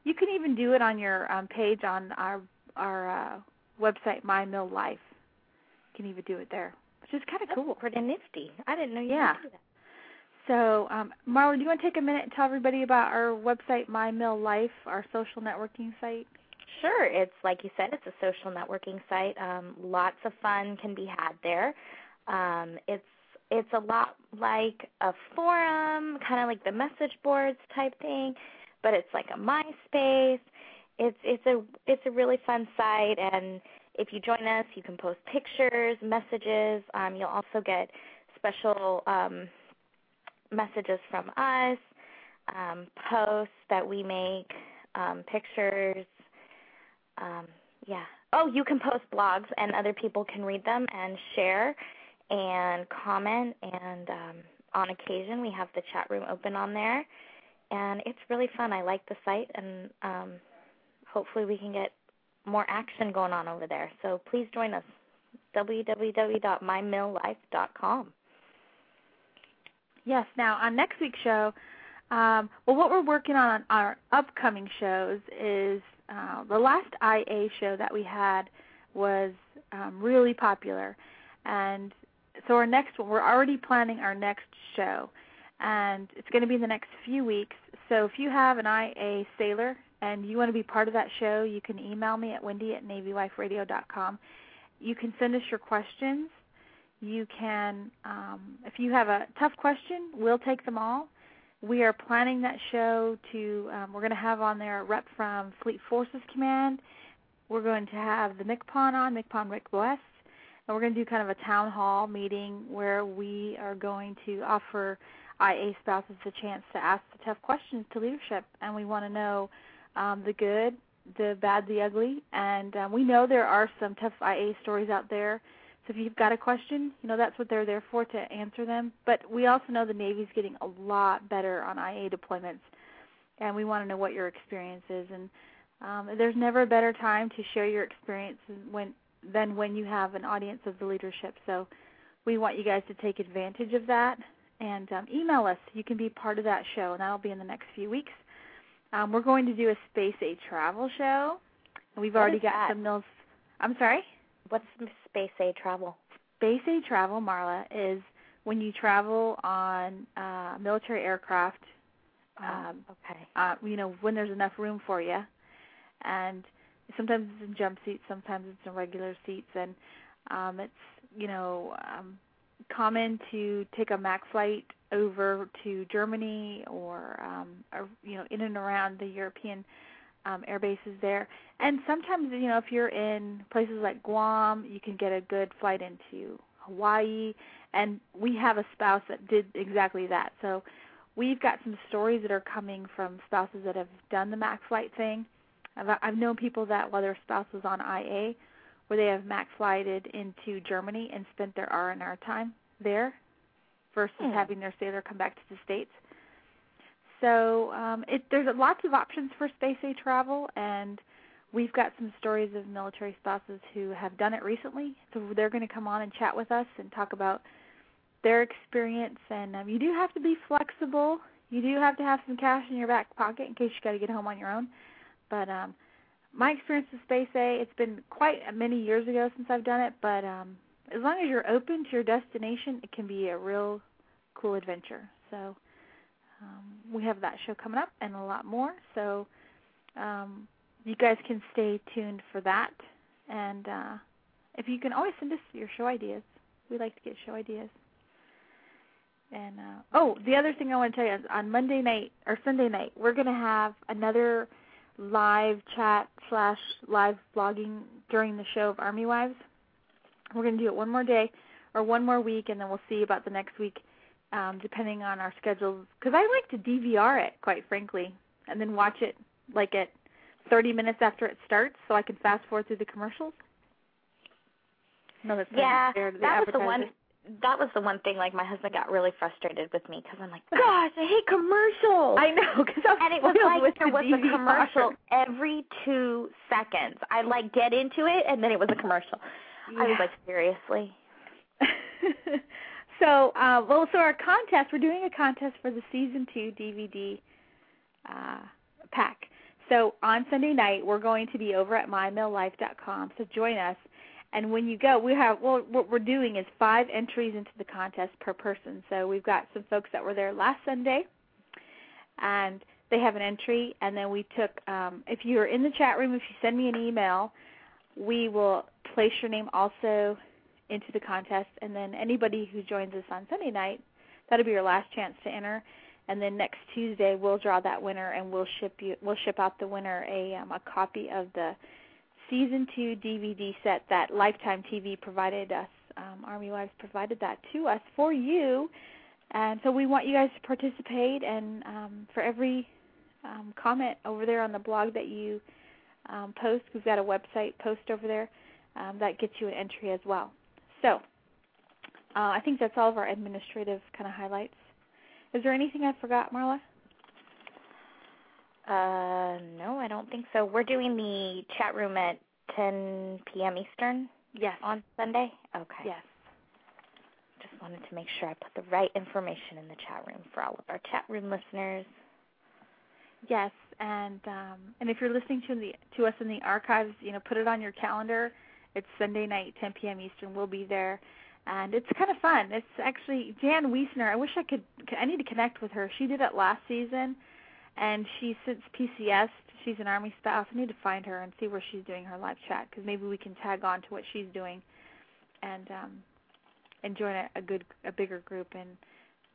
You can even do it on your um, page on our our uh, website, My Mil Life. You can even do it there, which is kind of cool. Pretty nifty. I didn't know you Yeah. could do that. So, um, Marla, do you want to take a minute and tell everybody about our website, My Mil Life, our social networking site? Sure. It's like you said, it's a social networking site. Um, lots of fun can be had there. Um, it's it's a lot like a forum, kind of like the message boards type thing, but it's like a MySpace. It's it's a it's a really fun site, and if you join us, you can post pictures, messages. Um, you'll also get special um, messages from us, um, posts that we make, um, pictures. Um, yeah. Oh, you can post blogs, and other people can read them and share and comment. And um, on occasion, we have the chat room open on there, and it's really fun. I like the site, and um, hopefully, we can get more action going on over there. So please join us www.mymillife.com. Yes. Now on next week's show, um, well, what we're working on on our upcoming shows is uh, the last IA show that we had was um, really popular, and so our next one, we're already planning our next show, and it's going to be in the next few weeks. So if you have an IA sailor and you want to be part of that show, you can email me at wendy at navywiferadio.com. You can send us your questions. You can, um, if you have a tough question, we'll take them all. We are planning that show to, um, we're going to have on there a rep from Fleet Forces Command. We're going to have the MCPON on, MCPON Rick West. We're going to do kind of a town hall meeting where we are going to offer IA spouses a chance to ask the tough questions to leadership. And we want to know um, the good, the bad, the ugly. And um, we know there are some tough IA stories out there so if you've got a question, you know that's what they're there for to answer them. But we also know the Navy's getting a lot better on IA deployments, and we want to know what your experience is. And um, there's never a better time to share your experience when than when you have an audience of the leadership. So we want you guys to take advantage of that and um, email us. You can be part of that show, and that'll be in the next few weeks. Um, we're going to do a Space A travel show, and we've What already got that? some mills. I'm sorry. What's Space A travel? Space A travel, Marla, is when you travel on uh, military aircraft. Um, okay. uh, you know when there's enough room for you, and sometimes it's in jump seats, sometimes it's in regular seats, and um, it's you know um, common to take a Mac flight over to Germany or, um, or you know in and around the European um, air bases there. And sometimes, you know, if you're in places like Guam, you can get a good flight into Hawaii. And we have a spouse that did exactly that. So we've got some stories that are coming from spouses that have done the Mac flight thing. I've, I've known people that while their spouse was on IA, where they have Mac flighted into Germany and spent their R and R time there, versus Hmm. having their sailor come back to the states. So um, it, there's lots of options for Space A travel, and we've got some stories of military spouses who have done it recently. So they're going to come on and chat with us and talk about their experience. And um, you do have to be flexible. You do have to have some cash in your back pocket in case you got to get home on your own. But um, my experience with Space A, it's been quite many years ago since I've done it. But um, as long as you're open to your destination, it can be a real cool adventure. So um, we have that show coming up and a lot more. So um, you guys can stay tuned for that. And uh, if you can always send us your show ideas, we like to get show ideas. And uh, oh, the other thing I want to tell you is on Monday night or Sunday night, we're going to have another live chat slash live blogging during the show of Army Wives. We're going to do it one more day or one more week, and then we'll see about the next week, um, depending on our schedules. Because I like to DVR it, quite frankly, and then watch it like at 30 minutes after it starts, so I can fast forward through the commercials. No, that's Yeah, fair to the that was the one. That was the one thing. Like my husband got really frustrated with me because I'm like, gosh, I hate commercials. I know, because and it was like there the was a commercial every two seconds. I like get into it, and then it was a commercial. I was like, seriously. so, uh, well, so our contest, we're doing a contest for the season two DVD uh, pack. So on Sunday night, we're going to be over at mymillife.com. So join us. And when you go, we have well, what we're doing is five entries into the contest per person. So we've got some folks that were there last Sunday, and they have an entry. And then we took, um, if you're in the chat room, if you send me an email, we will place your name also into the contest. And then anybody who joins us on Sunday night, that'll be your last chance to enter. And then next Tuesday, we'll draw that winner, and we'll ship you, we'll ship out the winner a um, a copy of the season two DVD set that Lifetime TV provided us. Um, Army Wives provided that to us for you, and so we want you guys to participate. And um, for every um, comment over there on the blog that you um, post, we've got a website post over there um, that gets you an entry as well. So uh, I think that's all of our administrative kind of highlights. Is there anything I forgot, Marla? Uh, no, I don't think so. We're doing the chat room at 10 p.m. Eastern. Yes. On Sunday. Okay. Yes. Just wanted to make sure I put the right information in the chat room for all of our chat room listeners. Yes, and um, and if you're listening to the to us in the archives, you know, put it on your calendar. It's Sunday night, 10 p.m. Eastern. We'll be there, and it's kind of fun. It's actually Jan Wiesner. I wish I could. I need to connect with her. She did it last season, and she since PCS. She's an Army spouse. I need to find her and see where she's doing her live chat because maybe we can tag on to what she's doing, and um, and join a, a good a bigger group and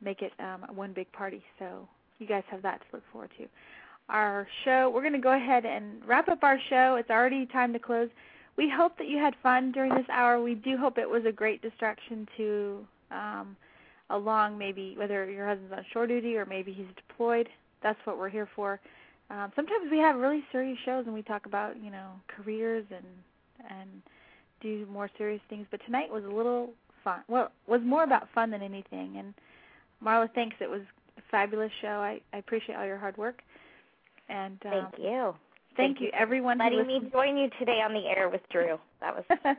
make it um, one big party. So you guys have that to look forward to. Our show, we're going to go ahead and wrap up our show. It's already time to close. We hope that you had fun during this hour. We do hope it was a great distraction to um, along maybe whether your husband's on shore duty or maybe he's deployed. That's what we're here for. Um, sometimes we have really serious shows and we talk about you know careers and and do more serious things. But tonight was a little fun. Well, was more about fun than anything. And Marla thinks it was a fabulous show. I, I appreciate all your hard work. And um, Thank you. Thank, you, everyone. Letting me join you today on the air with Drew. That was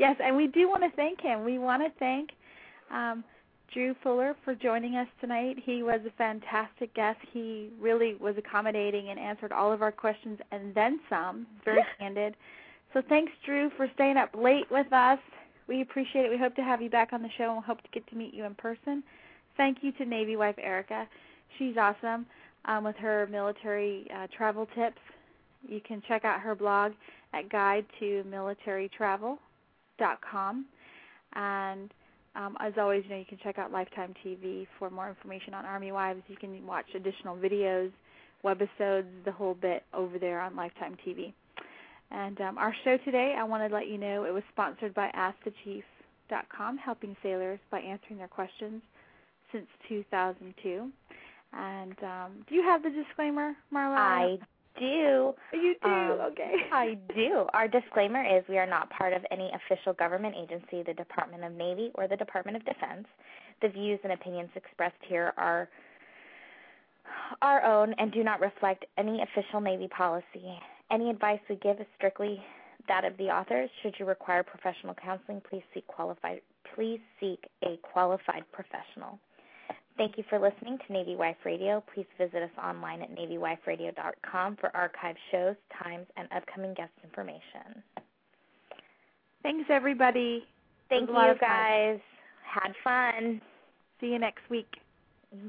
yes, and we do want to thank him. We want to thank um, Drew Fuller for joining us tonight. He was a fantastic guest. He really was accommodating and answered all of our questions and then some. Very candid. So thanks, Drew, for staying up late with us. We appreciate it. We hope to have you back on the show and hope to get to meet you in person. Thank you to Navy wife Erica. She's awesome um, with her military uh, travel tips. You can check out her blog at guide to militarytravel.com. And um, as always, you know, you can check out Lifetime TV for more information on Army Wives. You can watch additional videos, webisodes, the whole bit over there on Lifetime TV. And um, our show today, I want to let you know it was sponsored by AskTheChief.com, helping sailors by answering their questions since 2002. And um, do you have the disclaimer, Marla? I do. You do. Um, okay. I do. Our disclaimer is we are not part of any official government agency, the Department of Navy, or the Department of Defense. The views and opinions expressed here are our own and do not reflect any official Navy policy. Any advice we give is strictly that of the authors. Should you require professional counseling, please seek qualified please seek a qualified professional. Thank you for listening to Navy Wife Radio. Please visit us online at navywiferadio.com for archived shows, times, and upcoming guest information. Thanks, everybody. Thank It was a lot you, guys. Had fun. See you next week. Mm-hmm.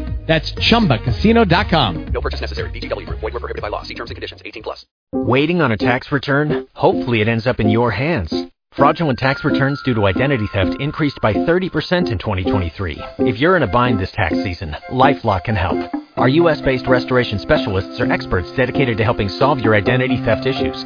That's chumbacasino.com. No purchase necessary. VGW Group. Void were prohibited by law. See terms and conditions. 18 plus. Waiting on a tax return? Hopefully it ends up in your hands. Fraudulent tax returns due to identity theft increased by 30% in 2023. If you're in a bind this tax season, LifeLock can help. Our US-based restoration specialists are experts dedicated to helping solve your identity theft issues.